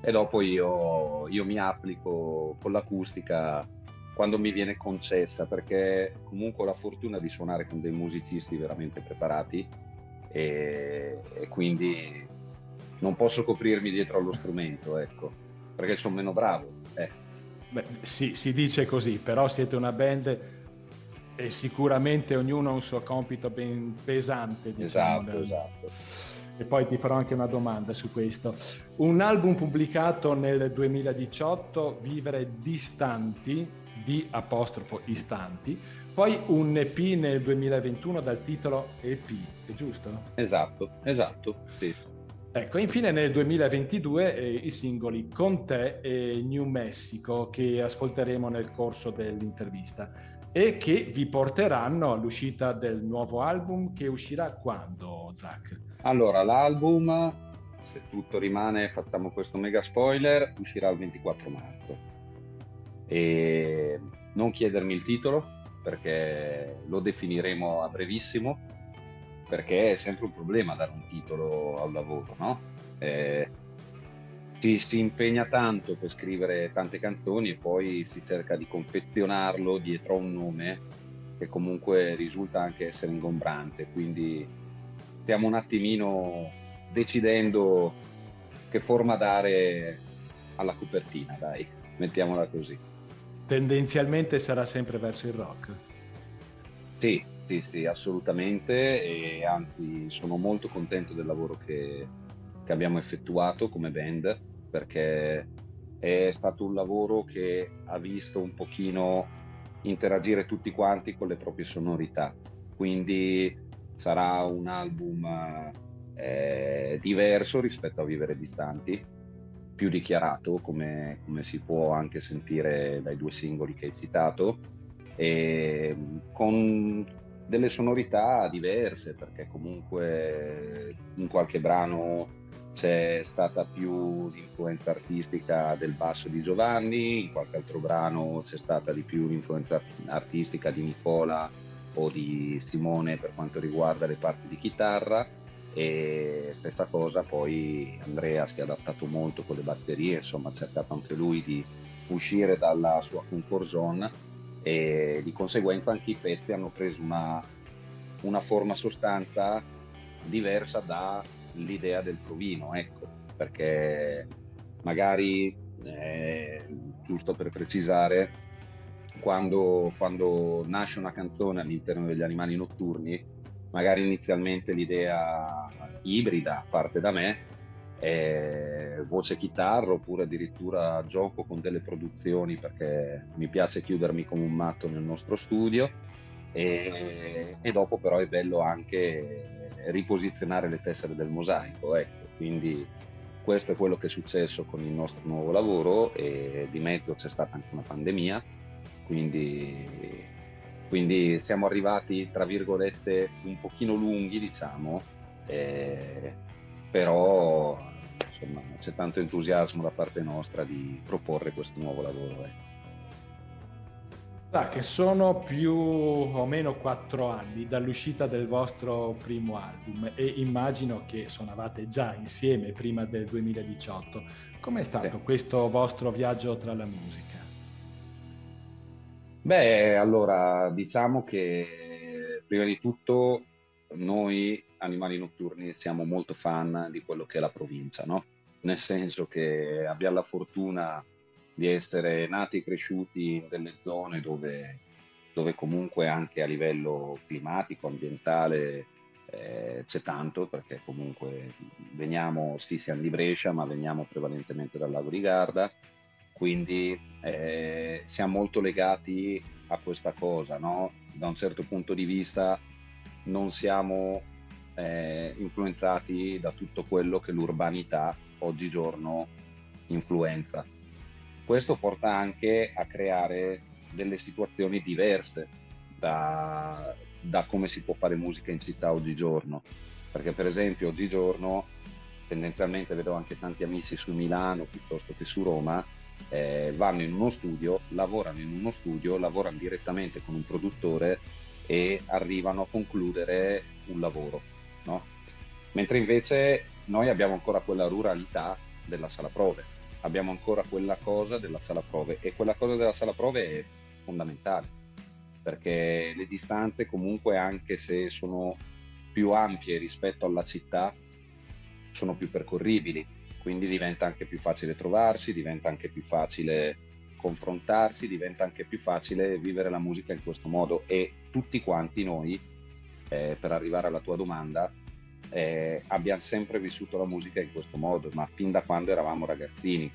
E dopo io, io mi applico con l'acustica quando mi viene concessa, perché comunque ho la fortuna di suonare con dei musicisti veramente preparati e, e quindi non posso coprirmi dietro allo strumento, ecco, perché sono meno bravo. Eh. Beh, sì, si dice così, però siete una band e sicuramente ognuno ha un suo compito ben pesante. Diciamo, esatto, esatto. E poi ti farò anche una domanda su questo. Un album pubblicato nel 2018, Vivere distanti, di apostrofo istanti, poi un EP nel 2021 dal titolo EP, è giusto? Esatto, esatto, sì. Ecco, infine nel 2022 eh, i singoli Con te e New Mexico che ascolteremo nel corso dell'intervista e che vi porteranno all'uscita del nuovo album che uscirà quando, Zach? Allora, l'album, se tutto rimane, facciamo questo mega spoiler, uscirà il 24 marzo. E non chiedermi il titolo perché lo definiremo a brevissimo, perché è sempre un problema dare un titolo a un lavoro, no? Eh, si, si, impegna tanto per scrivere tante canzoni e poi si cerca di confezionarlo dietro a un nome che comunque risulta anche essere ingombrante, quindi stiamo un attimino decidendo che forma dare alla copertina, dai, mettiamola così. Tendenzialmente sarà sempre verso il rock? Sì, sì, sì, assolutamente e anzi sono molto contento del lavoro che, che abbiamo effettuato come band perché è stato un lavoro che ha visto un pochino interagire tutti quanti con le proprie sonorità. Quindi sarà un album eh, diverso rispetto a Vivere Distanti, più dichiarato come, come, si può anche sentire dai due singoli che hai citato, e con delle sonorità diverse perché comunque in qualche brano c'è stata più l'influenza artistica del basso di Giovanni, in qualche altro brano c'è stata di più l'influenza artistica di Nicola o di Simone per quanto riguarda le parti di chitarra. E stessa cosa poi Andrea si è adattato molto con le batterie, insomma ha cercato anche lui di uscire dalla sua comfort zone e di conseguenza anche i pezzi hanno preso una, una forma sostanza diversa da l'idea del provino, ecco, perché magari, eh, giusto per precisare, quando, quando nasce una canzone all'interno degli animali notturni, magari inizialmente l'idea ibrida parte da me, eh, voce chitarra oppure addirittura gioco con delle produzioni perché mi piace chiudermi come un matto nel nostro studio e, e dopo però è bello anche riposizionare le tessere del mosaico. Ecco. Quindi questo è quello che è successo con il nostro nuovo lavoro e di mezzo c'è stata anche una pandemia, quindi, quindi siamo arrivati tra virgolette un pochino lunghi diciamo, eh, però insomma, c'è tanto entusiasmo da parte nostra di proporre questo nuovo lavoro. Eh. Sa che sono più o meno quattro anni dall'uscita del vostro primo album e immagino che suonavate già insieme prima del 2018. Com'è stato sì. questo vostro viaggio tra la musica? Beh, allora diciamo che prima di tutto noi animali notturni siamo molto fan di quello che è la provincia, no? Nel senso che abbiamo la fortuna di essere nati e cresciuti in delle zone dove, dove comunque anche a livello climatico, ambientale eh, c'è tanto, perché comunque veniamo, sì siamo di Brescia, ma veniamo prevalentemente dal lago di Garda, quindi eh, siamo molto legati a questa cosa, no? da un certo punto di vista non siamo eh, influenzati da tutto quello che l'urbanità oggigiorno influenza questo porta anche a creare delle situazioni diverse da, da come si può fare musica in città oggigiorno. Perché per esempio oggigiorno tendenzialmente vedo anche tanti amici su Milano piuttosto che su Roma, eh, vanno in uno studio, lavorano in uno studio, lavorano direttamente con un produttore e arrivano a concludere un lavoro. No? Mentre invece noi abbiamo ancora quella ruralità della sala prove abbiamo ancora quella cosa della sala prove e quella cosa della sala prove è fondamentale perché le distanze comunque anche se sono più ampie rispetto alla città sono più percorribili quindi diventa anche più facile trovarsi diventa anche più facile confrontarsi diventa anche più facile vivere la musica in questo modo e tutti quanti noi eh, per arrivare alla tua domanda eh, abbiamo sempre vissuto la musica in questo modo, ma fin da quando eravamo ragazzini.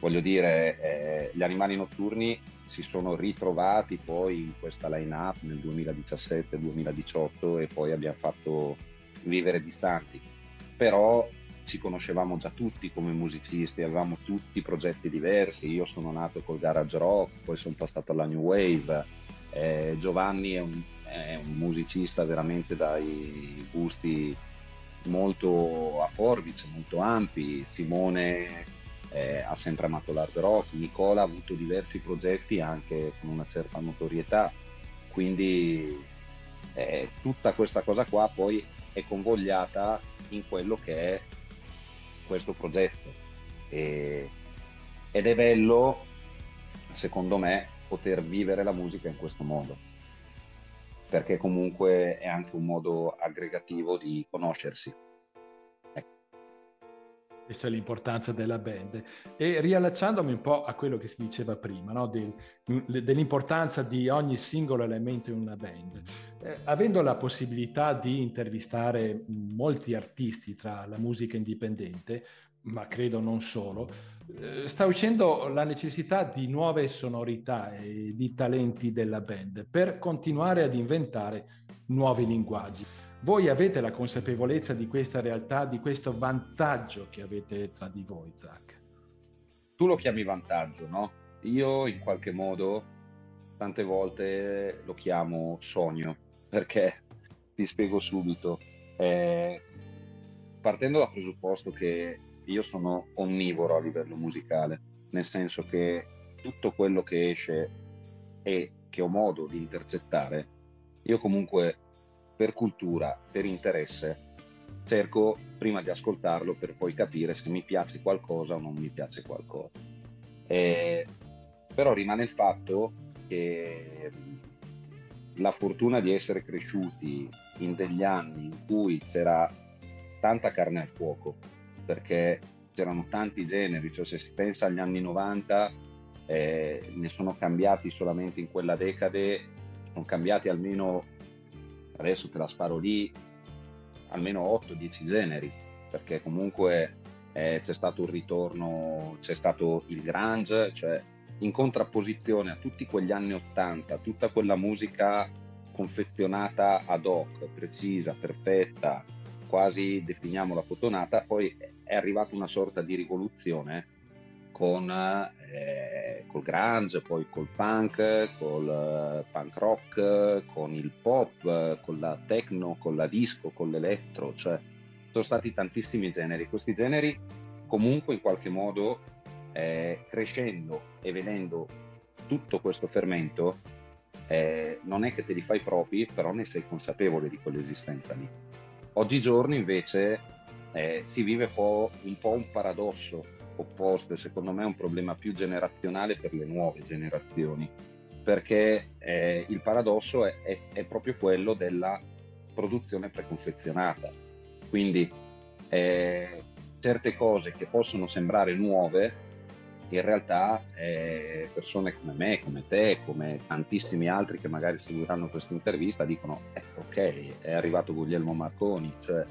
Voglio dire, eh, gli animali notturni si sono ritrovati poi in questa line-up nel 2017-2018 e poi abbiamo fatto vivere distanti. Però ci conoscevamo già tutti come musicisti, avevamo tutti progetti diversi. Io sono nato col garage rock, poi sono passato alla new wave. Eh, Giovanni è un, è un musicista veramente dai gusti molto a forbice, molto ampi. Simone eh, ha sempre amato l'hard rock, Nicola ha avuto diversi progetti anche con una certa notorietà. quindi eh, tutta questa cosa qua poi è convogliata in quello che è questo progetto. E, ed è bello secondo me poter vivere la musica in questo modo. Perché comunque è anche un modo aggregativo di conoscersi questa è l'importanza della band. E riallacciandomi un po' a quello che si diceva prima, no? Del, dell'importanza di ogni singolo elemento in una band, eh, avendo la possibilità di intervistare molti artisti tra la musica indipendente, ma credo non solo, eh, sta uscendo la necessità di nuove sonorità e di talenti della band per continuare ad inventare nuovi linguaggi. Voi avete la consapevolezza di questa realtà, di questo vantaggio che avete tra di voi, Zach? Tu lo chiami vantaggio, no? Io in qualche modo tante volte lo chiamo sogno, perché ti spiego subito. Eh, partendo dal presupposto che io sono onnivoro a livello musicale, nel senso che tutto quello che esce e che ho modo di intercettare, io comunque per cultura, per interesse, cerco prima di ascoltarlo per poi capire se mi piace qualcosa o non mi piace qualcosa. E, però rimane il fatto che la fortuna di essere cresciuti in degli anni in cui c'era tanta carne al fuoco, perché c'erano tanti generi, cioè se si pensa agli anni 90 eh, ne sono cambiati solamente in quella decade, sono cambiati almeno adesso te la sparo lì almeno 8-10 generi, perché comunque eh, c'è stato un ritorno, c'è stato il grunge, cioè in contrapposizione a tutti quegli anni 80, tutta quella musica confezionata ad hoc, precisa, perfetta, quasi definiamola fotonata, poi è arrivata una sorta di rivoluzione con eh, col grunge, poi col punk, col uh, punk rock, con il pop, con la techno, con la disco, con l'elettro, cioè sono stati tantissimi generi. Questi generi comunque in qualche modo eh, crescendo e vedendo tutto questo fermento eh, non è che te li fai propri, però ne sei consapevole di quell'esistenza lì. Oggigiorno invece eh, si vive po', un po' un paradosso opposte, secondo me è un problema più generazionale per le nuove generazioni, perché eh, il paradosso è, è, è, proprio quello della produzione preconfezionata. Quindi eh, certe cose che possono sembrare nuove, in realtà eh, persone come me, come te, come tantissimi altri che magari seguiranno questa intervista dicono eh, ok, è arrivato Guglielmo Marconi, cioè,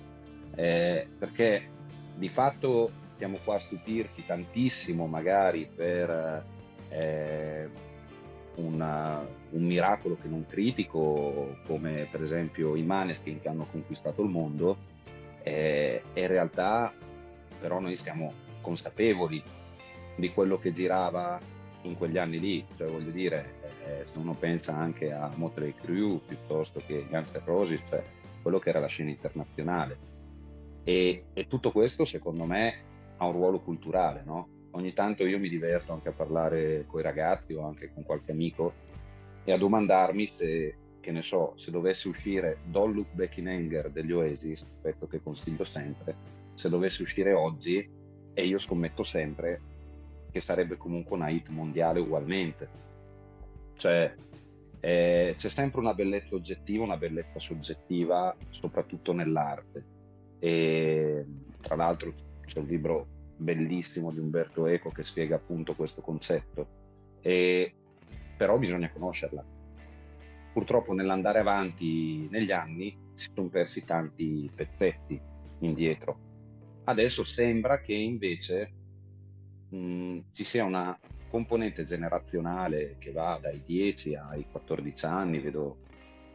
eh, perché di fatto stiamo qua a stupirci tantissimo magari per eh, una, un miracolo che non critico come per esempio i Maneskin che hanno conquistato il mondo eh, in realtà però noi siamo consapevoli di quello che girava in quegli anni lì, cioè voglio dire, eh, se uno pensa anche a Motley Crue piuttosto che Guns N' Roses, cioè quello che era la scena internazionale. E, e tutto questo secondo me ha un ruolo culturale, no? Ogni tanto io mi diverto anche a parlare con i ragazzi o anche con qualche amico e a domandarmi se, che ne so, se dovesse uscire Don't Look Back in Anger degli Oasis, pezzo che consiglio sempre, se dovesse uscire oggi, e io scommetto sempre che sarebbe comunque una hit mondiale ugualmente. Cioè, eh, c'è sempre una bellezza oggettiva, una bellezza soggettiva, soprattutto nell'arte. E tra l'altro c'è un libro bellissimo di Umberto Eco che spiega appunto questo concetto, e, però bisogna conoscerla. Purtroppo nell'andare avanti negli anni si sono persi tanti pezzetti indietro. Adesso sembra che invece mh, ci sia una componente generazionale che va dai 10 ai 14 anni, vedo,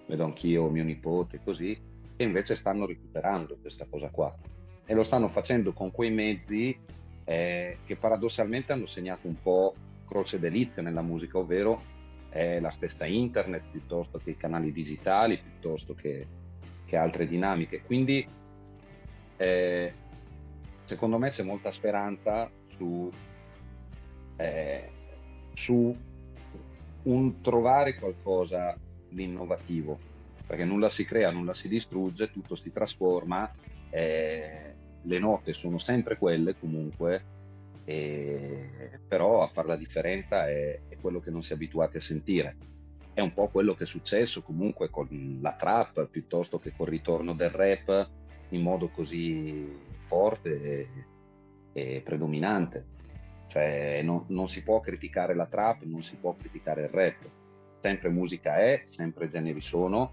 vedo anch'io mio nipote così, e invece stanno recuperando questa cosa qua e lo stanno facendo con quei mezzi eh, che paradossalmente hanno segnato un po' croce delizia nella musica, ovvero eh, la stessa internet piuttosto che i canali digitali, piuttosto che, che altre dinamiche. Quindi eh, secondo me c'è molta speranza su, eh, su un trovare qualcosa l'innovativo, perché nulla si crea, nulla si distrugge, tutto si trasforma, eh, le note sono sempre quelle comunque, eh, però a fare la differenza è, è quello che non si è abituati a sentire. È un po' quello che è successo comunque con la trap piuttosto che col ritorno del rap in modo così forte e, e predominante. Cioè non, non, si può criticare la trap, non si può criticare il rap. Sempre musica è, sempre generi sono,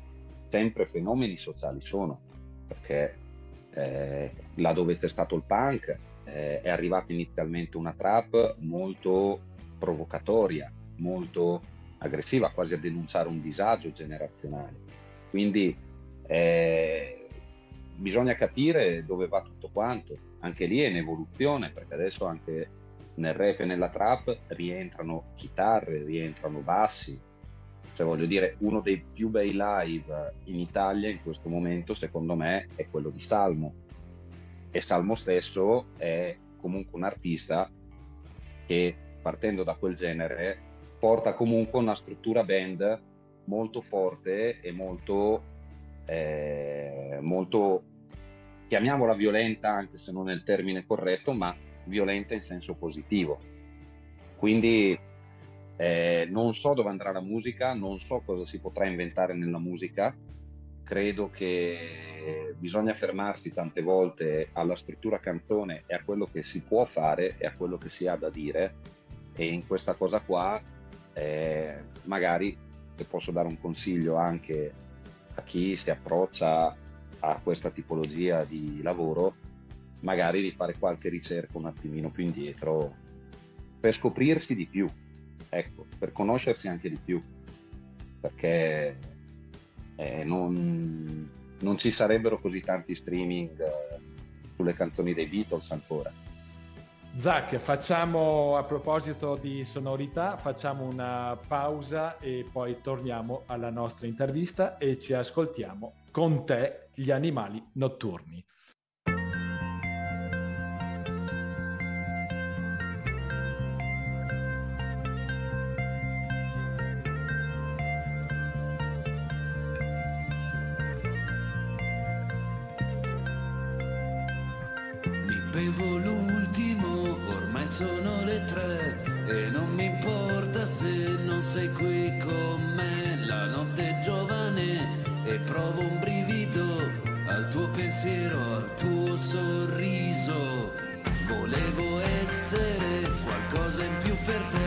sempre fenomeni sociali sono. Perché eh, là dove c'è stato il punk eh, è arrivata inizialmente una trap molto provocatoria, molto aggressiva, quasi a denunciare un disagio generazionale. Quindi eh, bisogna capire dove va tutto quanto. Anche lì è in evoluzione, perché adesso anche nel rap e nella trap rientrano chitarre, rientrano bassi. Cioè voglio dire, uno dei più bei live in Italia in questo momento, secondo me, è quello di Salmo. E Salmo stesso è comunque un artista che partendo da quel genere porta comunque una struttura band molto forte e molto, eh, molto chiamiamola violenta anche se non è il termine corretto, ma violenta in senso positivo. Quindi eh, non so dove andrà la musica, non so cosa si potrà inventare nella musica, credo che bisogna fermarsi tante volte alla struttura canzone e a quello che si può fare e a quello che si ha da dire. E in questa cosa qua eh, magari se posso dare un consiglio anche a chi si approccia a questa tipologia di lavoro magari di fare qualche ricerca un attimino più indietro per scoprirsi di più, ecco, per conoscersi anche di più, perché eh, non, non, ci sarebbero così tanti streaming eh, sulle canzoni dei Beatles ancora. Zach, facciamo a proposito di sonorità, facciamo una pausa e poi torniamo alla nostra intervista e ci ascoltiamo con te gli animali notturni. Sei qui con me. La notte giovane e provo un brivido al tuo pensiero, al tuo sorriso. Volevo essere qualcosa in più per te,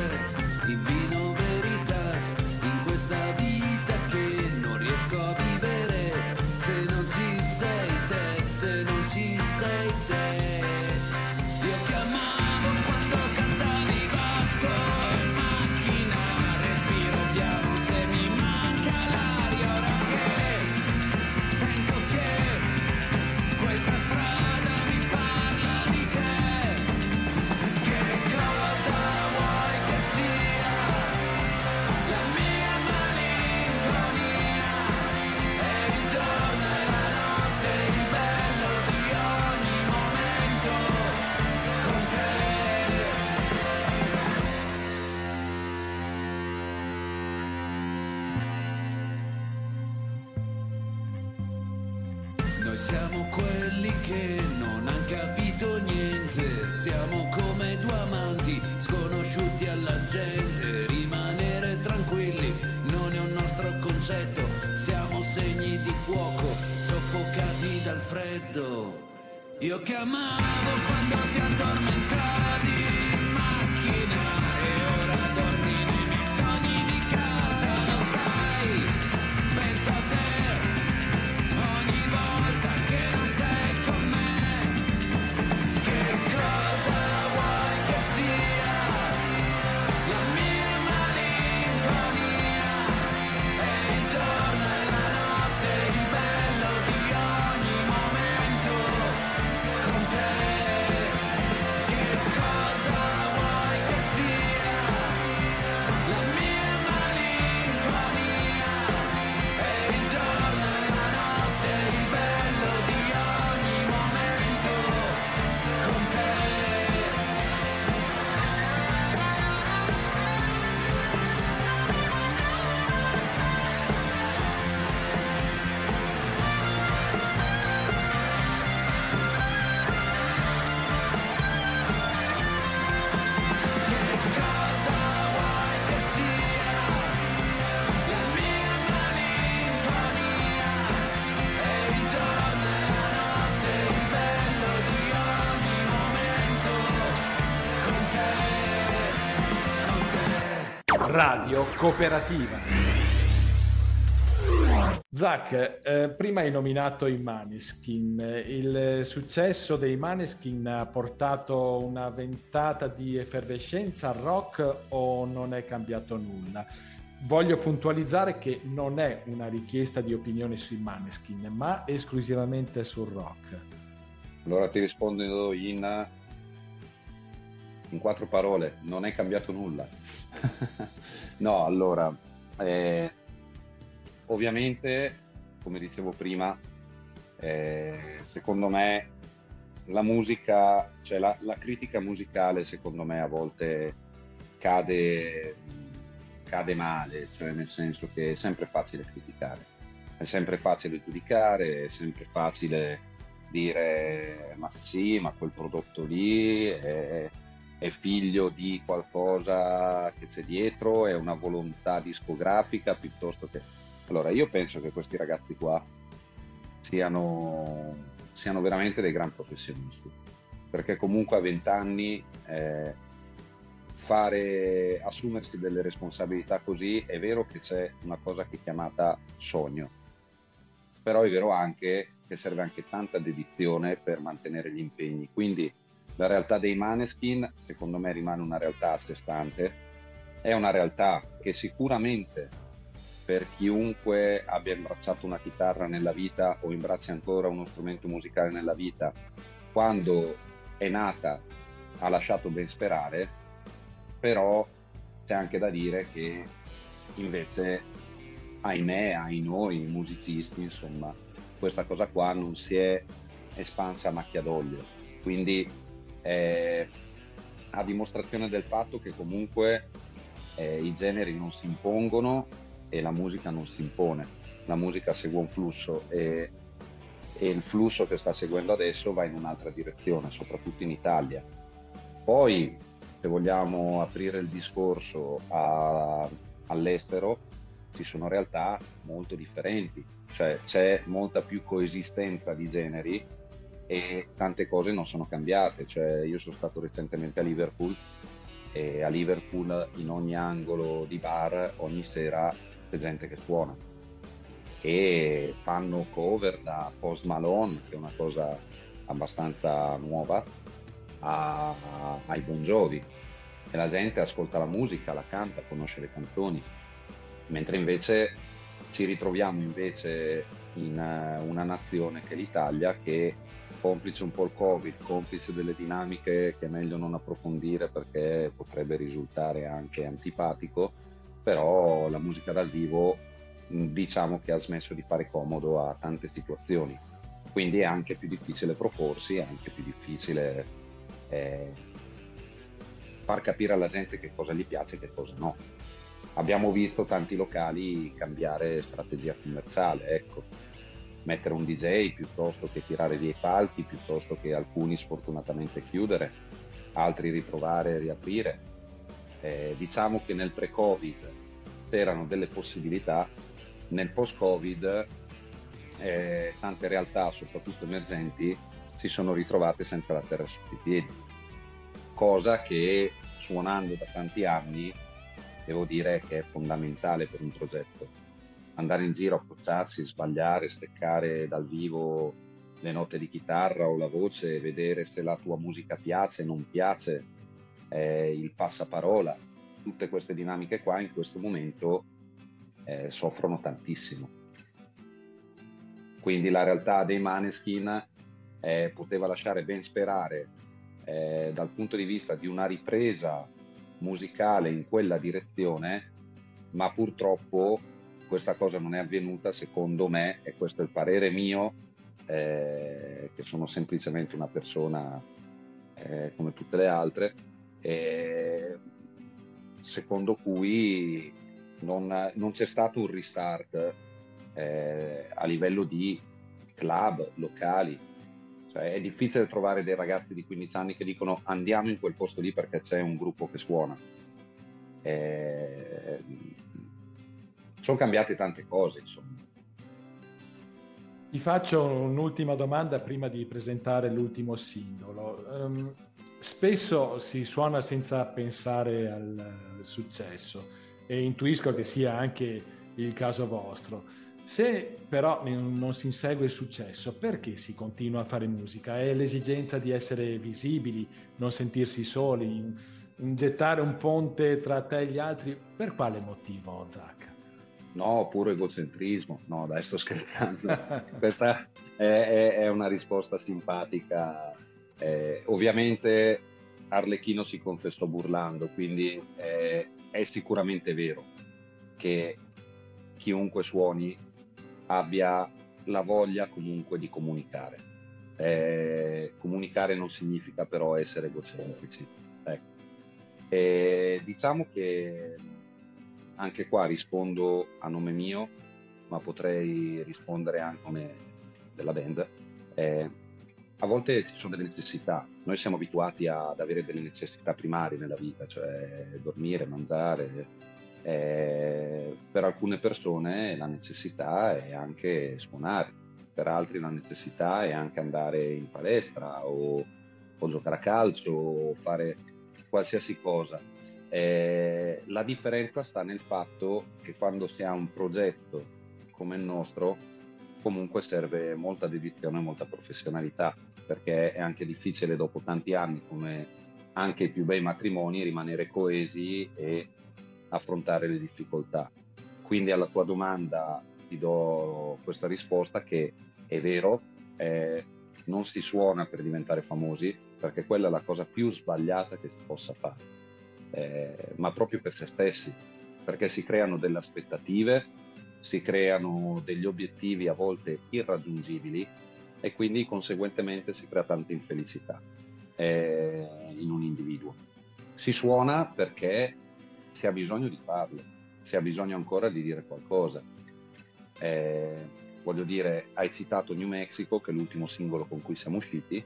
Radio Cooperativa. Zach, eh, prima hai nominato i Maneskin. Il successo dei Maneskin ha portato una ventata di effervescenza al rock o non è cambiato nulla? Voglio puntualizzare che non è una richiesta di opinione sui Maneskin, ma esclusivamente sul rock. Allora ti rispondo in, in quattro parole, non è cambiato nulla. no, allora, eh, ovviamente, come dicevo prima, eh, secondo me la musica, cioè la, la, critica musicale, secondo me a volte cade, cade male, cioè nel senso che è sempre facile criticare, è sempre facile giudicare, è sempre facile dire ma sì, ma quel prodotto lì è, è figlio di qualcosa che c'è dietro, è una volontà discografica piuttosto che allora, io penso che questi ragazzi qua siano, siano veramente dei gran professionisti, perché comunque a 20 anni eh, fare, assumersi delle responsabilità così, è vero che c'è una cosa che è chiamata sogno, però è vero anche che serve anche tanta dedizione per mantenere gli impegni. Quindi la realtà dei Maneskin, secondo me, rimane una realtà a sé stante, è una realtà che sicuramente per chiunque abbia imbracciato una chitarra nella vita o imbracci ancora uno strumento musicale nella vita, quando è nata ha lasciato ben sperare, però c'è anche da dire che invece, ahimè, ai noi musicisti, insomma, questa cosa qua non si è espansa a macchia d'olio. Quindi è a dimostrazione del fatto che comunque eh, i generi non si impongono e la musica non si impone, la musica segue un flusso e, e il flusso che sta seguendo adesso va in un'altra direzione, soprattutto in Italia. Poi, se vogliamo aprire il discorso a, all'estero, ci sono realtà molto differenti, cioè c'è molta più coesistenza di generi e tante cose non sono cambiate. Cioè, io sono stato recentemente a Liverpool e a Liverpool in ogni angolo di bar ogni sera c'è gente che suona e fanno cover da Post Malone, che è una cosa abbastanza nuova, a, a, ai Bon Jovi. E la gente ascolta la musica, la canta, conosce le canzoni, mentre invece ci ritroviamo invece in uh, una nazione che è l'Italia che complice un po' il Covid, complice delle dinamiche che è meglio non approfondire perché potrebbe risultare anche antipatico, però la musica dal vivo diciamo che ha smesso di fare comodo a tante situazioni, quindi è anche più difficile proporsi, è anche più difficile eh, far capire alla gente che cosa gli piace e che cosa no. Abbiamo visto tanti locali cambiare strategia commerciale, ecco, mettere un DJ piuttosto che tirare via i palchi, piuttosto che alcuni sfortunatamente chiudere, altri ritrovare e riaprire. Eh, diciamo che nel pre-Covid c'erano delle possibilità, nel post-Covid eh, tante realtà, soprattutto emergenti, si sono ritrovate senza la terra sotto i piedi, cosa che suonando da tanti anni devo dire che è fondamentale per un progetto. Andare in giro, approcciarsi, sbagliare, steccare dal vivo le note di chitarra o la voce, vedere se la tua musica piace, non piace, eh, il passaparola, tutte queste dinamiche qua in questo momento eh, soffrono tantissimo. Quindi la realtà dei Maneskin eh, poteva lasciare ben sperare eh, dal punto di vista di una ripresa musicale in quella direzione, ma purtroppo questa cosa non è avvenuta secondo me, e questo è il parere mio, eh, che sono semplicemente una persona eh, come tutte le altre, eh, secondo cui non, non c'è stato un restart eh, a livello di club locali. Cioè, è difficile trovare dei ragazzi di 15 anni che dicono andiamo in quel posto lì perché c'è un gruppo che suona. Eh, sono cambiate tante cose, insomma. Ti faccio un'ultima domanda prima di presentare l'ultimo singolo. Um, spesso si suona senza pensare al successo. e intuisco che sia anche il caso vostro. Se però non si insegue il successo, perché si continua a fare musica? È l'esigenza di essere visibili, non sentirsi soli, gettare un ponte tra te e gli altri? Per quale motivo, Zach? No, puro egocentrismo. No, dai, sto scherzando. Questa è, è, è, una risposta simpatica. Eh, ovviamente Arlecchino si confessò burlando, quindi eh, è sicuramente vero che chiunque suoni abbia la voglia comunque di comunicare. Eh, comunicare non significa però essere egocentrici. Ecco. E diciamo che anche qua rispondo a nome mio, ma potrei rispondere anche a nome della band. Eh, a volte ci sono delle necessità, noi siamo abituati ad avere delle necessità primarie nella vita, cioè dormire, mangiare. Eh, per alcune persone la necessità è anche suonare, per altri la necessità è anche andare in palestra o, o giocare a calcio o fare qualsiasi cosa. Eh, la differenza sta nel fatto che quando si ha un progetto come il nostro, comunque serve molta dedizione e molta professionalità, perché è anche difficile dopo tanti anni, come anche i più bei matrimoni, rimanere coesi e affrontare le difficoltà. Quindi alla tua domanda ti do questa risposta che è vero, eh, non si suona per diventare famosi, perché quella è la cosa più sbagliata che si possa fare, eh, ma proprio per se stessi, perché si creano delle aspettative si creano degli obiettivi a volte irraggiungibili e quindi conseguentemente si crea tanta infelicità eh, in un individuo. Si suona perché si ha bisogno di farlo, si ha bisogno ancora di dire qualcosa. Eh, voglio dire, hai citato New Mexico, che è l'ultimo singolo con cui siamo usciti.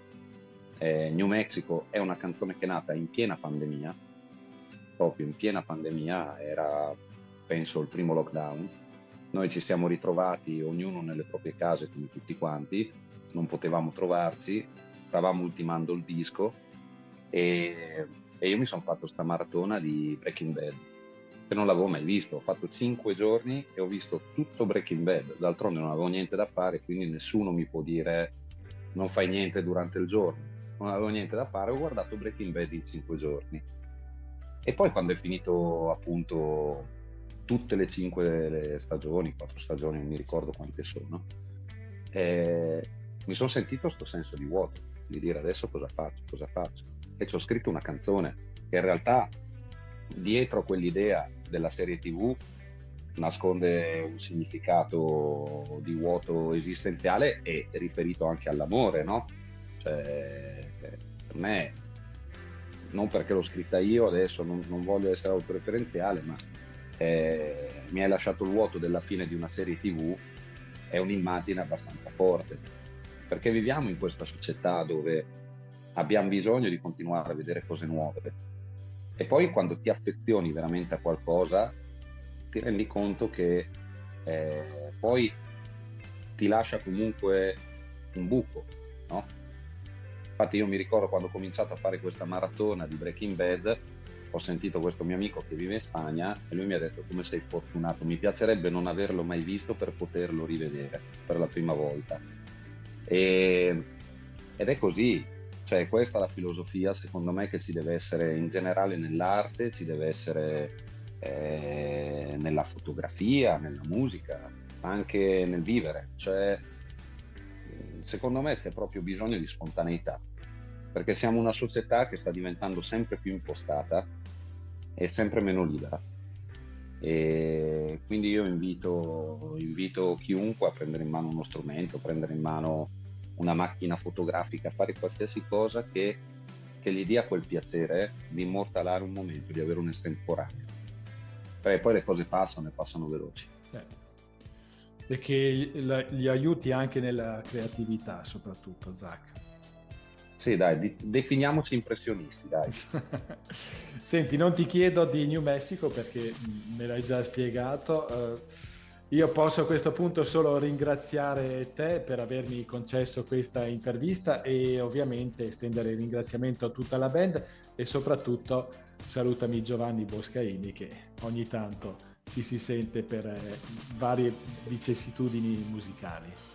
Eh, New Mexico è una canzone che è nata in piena pandemia, proprio in piena pandemia, era penso il primo lockdown. Noi ci siamo ritrovati ognuno nelle proprie case come tutti quanti, non potevamo trovarci, stavamo ultimando il disco e, e io mi sono fatto sta maratona di Breaking Bad che non l'avevo mai visto, ho fatto cinque giorni e ho visto tutto Breaking Bad, d'altronde non avevo niente da fare, quindi nessuno mi può dire non fai niente durante il giorno, non avevo niente da fare, ho guardato Breaking Bad in cinque giorni. E poi quando è finito appunto tutte le cinque le stagioni, quattro stagioni, non mi ricordo quante sono, eh, mi sono sentito questo senso di vuoto, di dire adesso cosa faccio, cosa faccio. E ci ho scritto una canzone che in realtà dietro quell'idea della serie tv nasconde un significato di vuoto esistenziale e riferito anche all'amore, no? Cioè, per me, non perché l'ho scritta io adesso, non, non voglio essere autoreferenziale, ma eh, mi hai lasciato il vuoto della fine di una serie tv è un'immagine abbastanza forte perché viviamo in questa società dove abbiamo bisogno di continuare a vedere cose nuove e poi quando ti affezioni veramente a qualcosa ti rendi conto che eh, poi ti lascia comunque un buco no? Infatti io mi ricordo quando ho cominciato a fare questa maratona di Breaking Bad ho sentito questo mio amico che vive in Spagna e lui mi ha detto come sei fortunato, mi piacerebbe non averlo mai visto per poterlo rivedere per la prima volta. E, ed è così, cioè questa è la filosofia secondo me che ci deve essere in generale nell'arte, ci deve essere eh, nella fotografia, nella musica, anche nel vivere, cioè secondo me c'è proprio bisogno di spontaneità perché siamo una società che sta diventando sempre più impostata e sempre meno libera. E quindi io invito, invito chiunque a prendere in mano uno strumento, prendere in mano una macchina fotografica, a fare qualsiasi cosa che, che gli dia quel piacere di immortalare un momento, di avere un'estemporanea. Perché poi le cose passano e passano veloci. Eh. E che gli aiuti anche nella creatività, soprattutto, Zach. Sì, dai, definiamoci impressionisti, dai. Senti, non ti chiedo di New Mexico perché me l'hai già spiegato. Uh, Io posso a questo punto solo ringraziare te per avermi concesso questa intervista e ovviamente estendere il ringraziamento a tutta la band e soprattutto salutami Giovanni Boscaini che ogni tanto ci si sente per eh, varie vicissitudini musicali.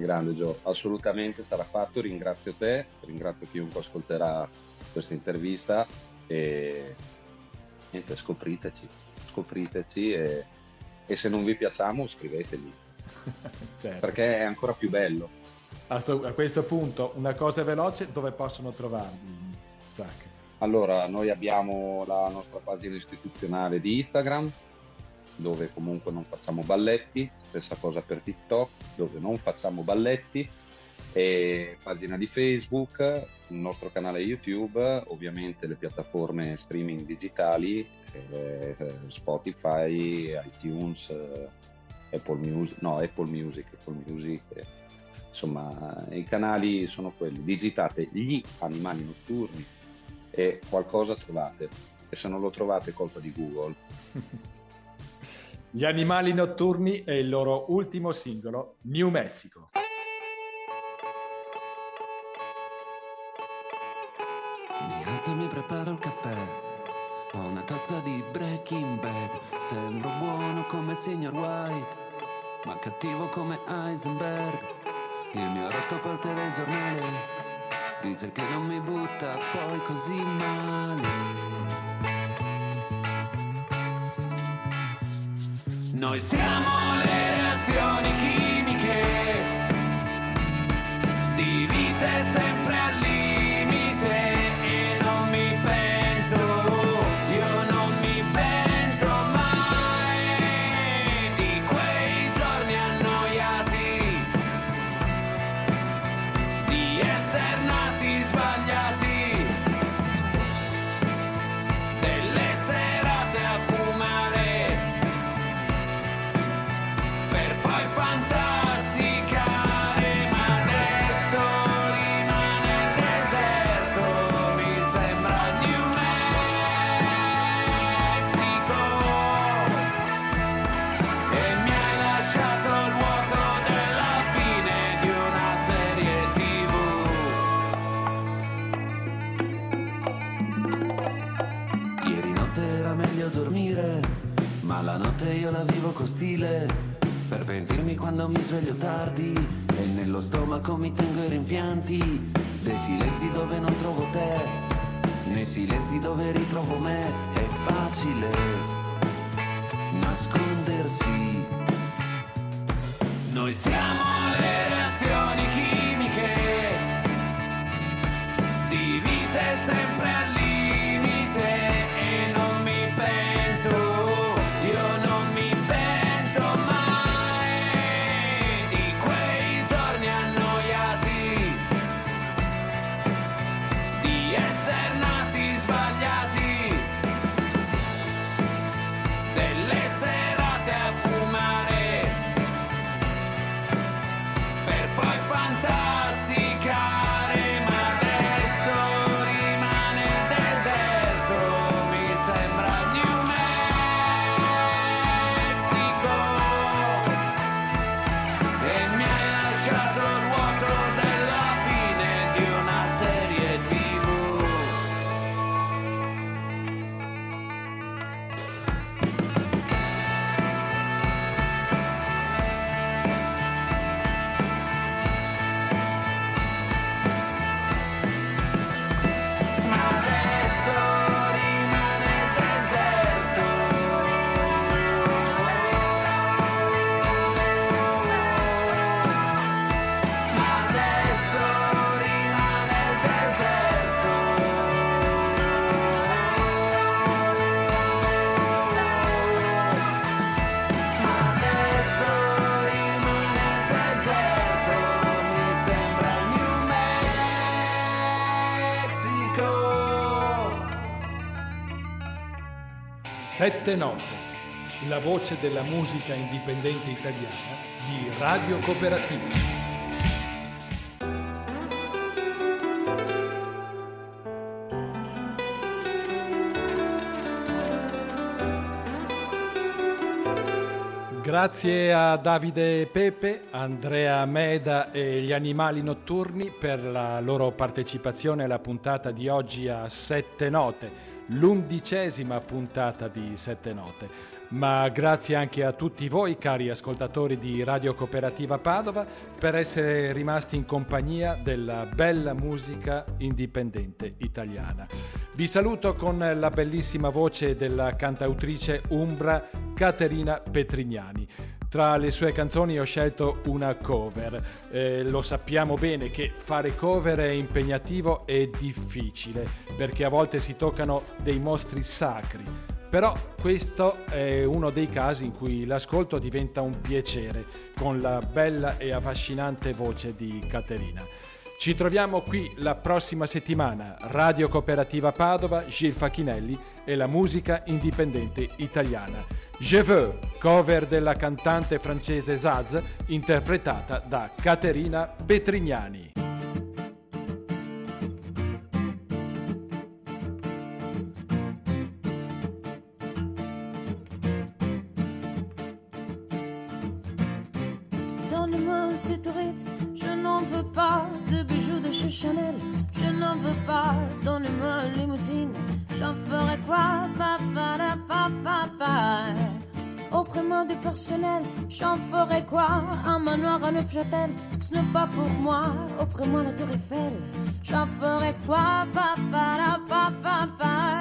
Grande Gio, assolutamente sarà fatto, ringrazio te, ringrazio chiunque ascolterà questa intervista e niente, scopriteci, scopriteci e, e se non vi piacciamo scriveteli, certo. perché è ancora più bello. A, sto, a, questo punto una cosa veloce, dove possono trovarvi? Zac? Allora, noi abbiamo la nostra pagina istituzionale di Instagram, dove comunque non facciamo balletti, stessa cosa per TikTok, dove non facciamo balletti, e pagina di Facebook, il nostro canale YouTube, ovviamente le piattaforme streaming digitali, eh, Spotify, iTunes, eh, Apple Music, no, Apple Music, Apple Music, eh, insomma i canali sono quelli, digitate gli animali notturni e qualcosa trovate e se non lo trovate è colpa di Google. Gli animali notturni è il loro ultimo singolo, New Mexico. Mi alzo e mi preparo il caffè. Ho una tazza di Breaking Bad. Sembro buono come signor White, ma cattivo come Heisenberg. Il mio oroscopo al telegiornale dice che non mi butta poi così male. Noi siamo le reazioni chimiche di vite sempre quando mi sveglio tardi e nello stomaco mi tengo i rimpianti dei silenzi dove non trovo te, nei silenzi dove ritrovo me, è facile nascondersi. Noi siamo le reazioni chimiche di vite sempre all'inizio. Sette note, la voce della musica indipendente italiana di Radio Cooperativa. Grazie a Davide Pepe, Andrea Meda e gli animali notturni per la loro partecipazione alla puntata di oggi a Sette Note, l'undicesima puntata di Sette Note ma grazie anche a tutti voi cari ascoltatori di Radio Cooperativa Padova per essere rimasti in compagnia della bella musica indipendente italiana. Vi saluto con la bellissima voce della cantautrice umbra Caterina Petrignani. Tra le sue canzoni ho scelto una cover. Eh, lo sappiamo bene che fare cover è impegnativo e difficile perché a volte si toccano dei mostri sacri però questo è uno dei casi in cui l'ascolto diventa un piacere con la bella e affascinante voce di Caterina. Ci troviamo qui la prossima settimana. Radio Cooperativa Padova, Gil Facchinelli e la musica indipendente italiana. Je veux, cover della cantante francese Zaz, interpretata da Caterina Petrignani. De bijoux de chez Chanel, je n'en veux pas, donnez-moi limousine, j'en ferai quoi, papa, papa, papa. Offrez-moi du personnel, j'en ferai quoi? Un manoir à Neufchâtel, ce n'est pas pour moi. Offrez-moi la tour Eiffel, j'en ferai quoi? Papa, papa, papa.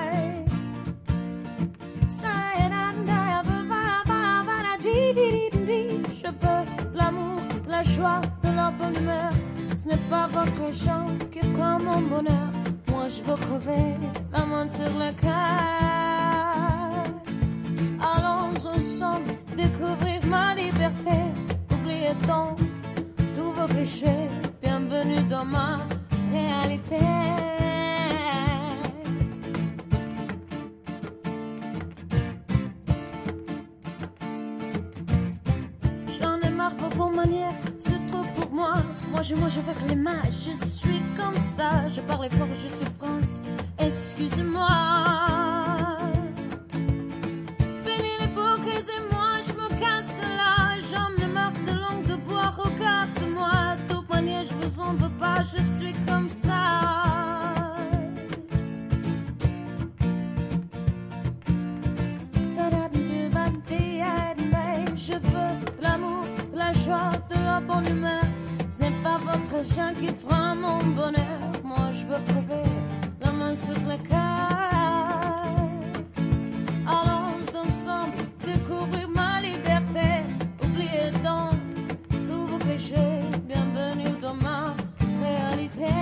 Je veux de l'amour la joie, de la bonne humeur. Ce n'est pas votre argent qui prend mon bonheur. Moi je veux crever la main sur le cœur. Allons ensemble découvrir ma liberté. Oubliez donc tous vos clichés. Bienvenue dans ma réalité. J'en ai marre vos bonnes manières moi je mange avec les mains, je suis comme ça. Je parle fort, je souffrance, excuse-moi. Fini les bouquets et moi je me casse là. J'en ai marre de langue de bois, regarde-moi. De toute manière, je vous en veux pas, je suis comme ça. Je veux de l'amour, de la joie, de la bonne humeur. Ce n'est pas votre argent qui fera mon bonheur. Moi, je veux crever la main sur le cœur. Allons ensemble découvrir ma liberté. Oubliez donc tous vos péchés. Bienvenue dans ma réalité.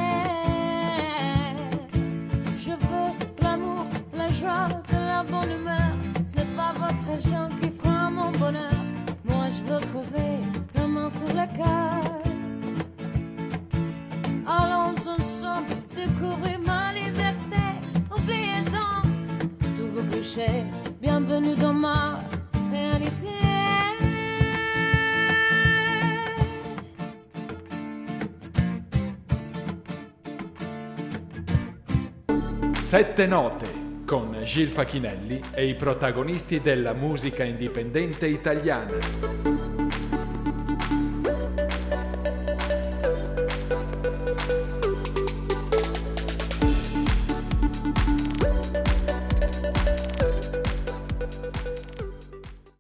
Je veux l'amour, la joie, de la bonne humeur. Ce n'est pas votre argent qui fera mon bonheur. Moi, je veux crever la main sur le cœur. Allons ensemble découvrir ma liberté. Oubliez donc tous vos clichés. Bienvenue dans ma réalité. Sette note con Gil Facchinelli e i protagonisti della musica indipendente italiana.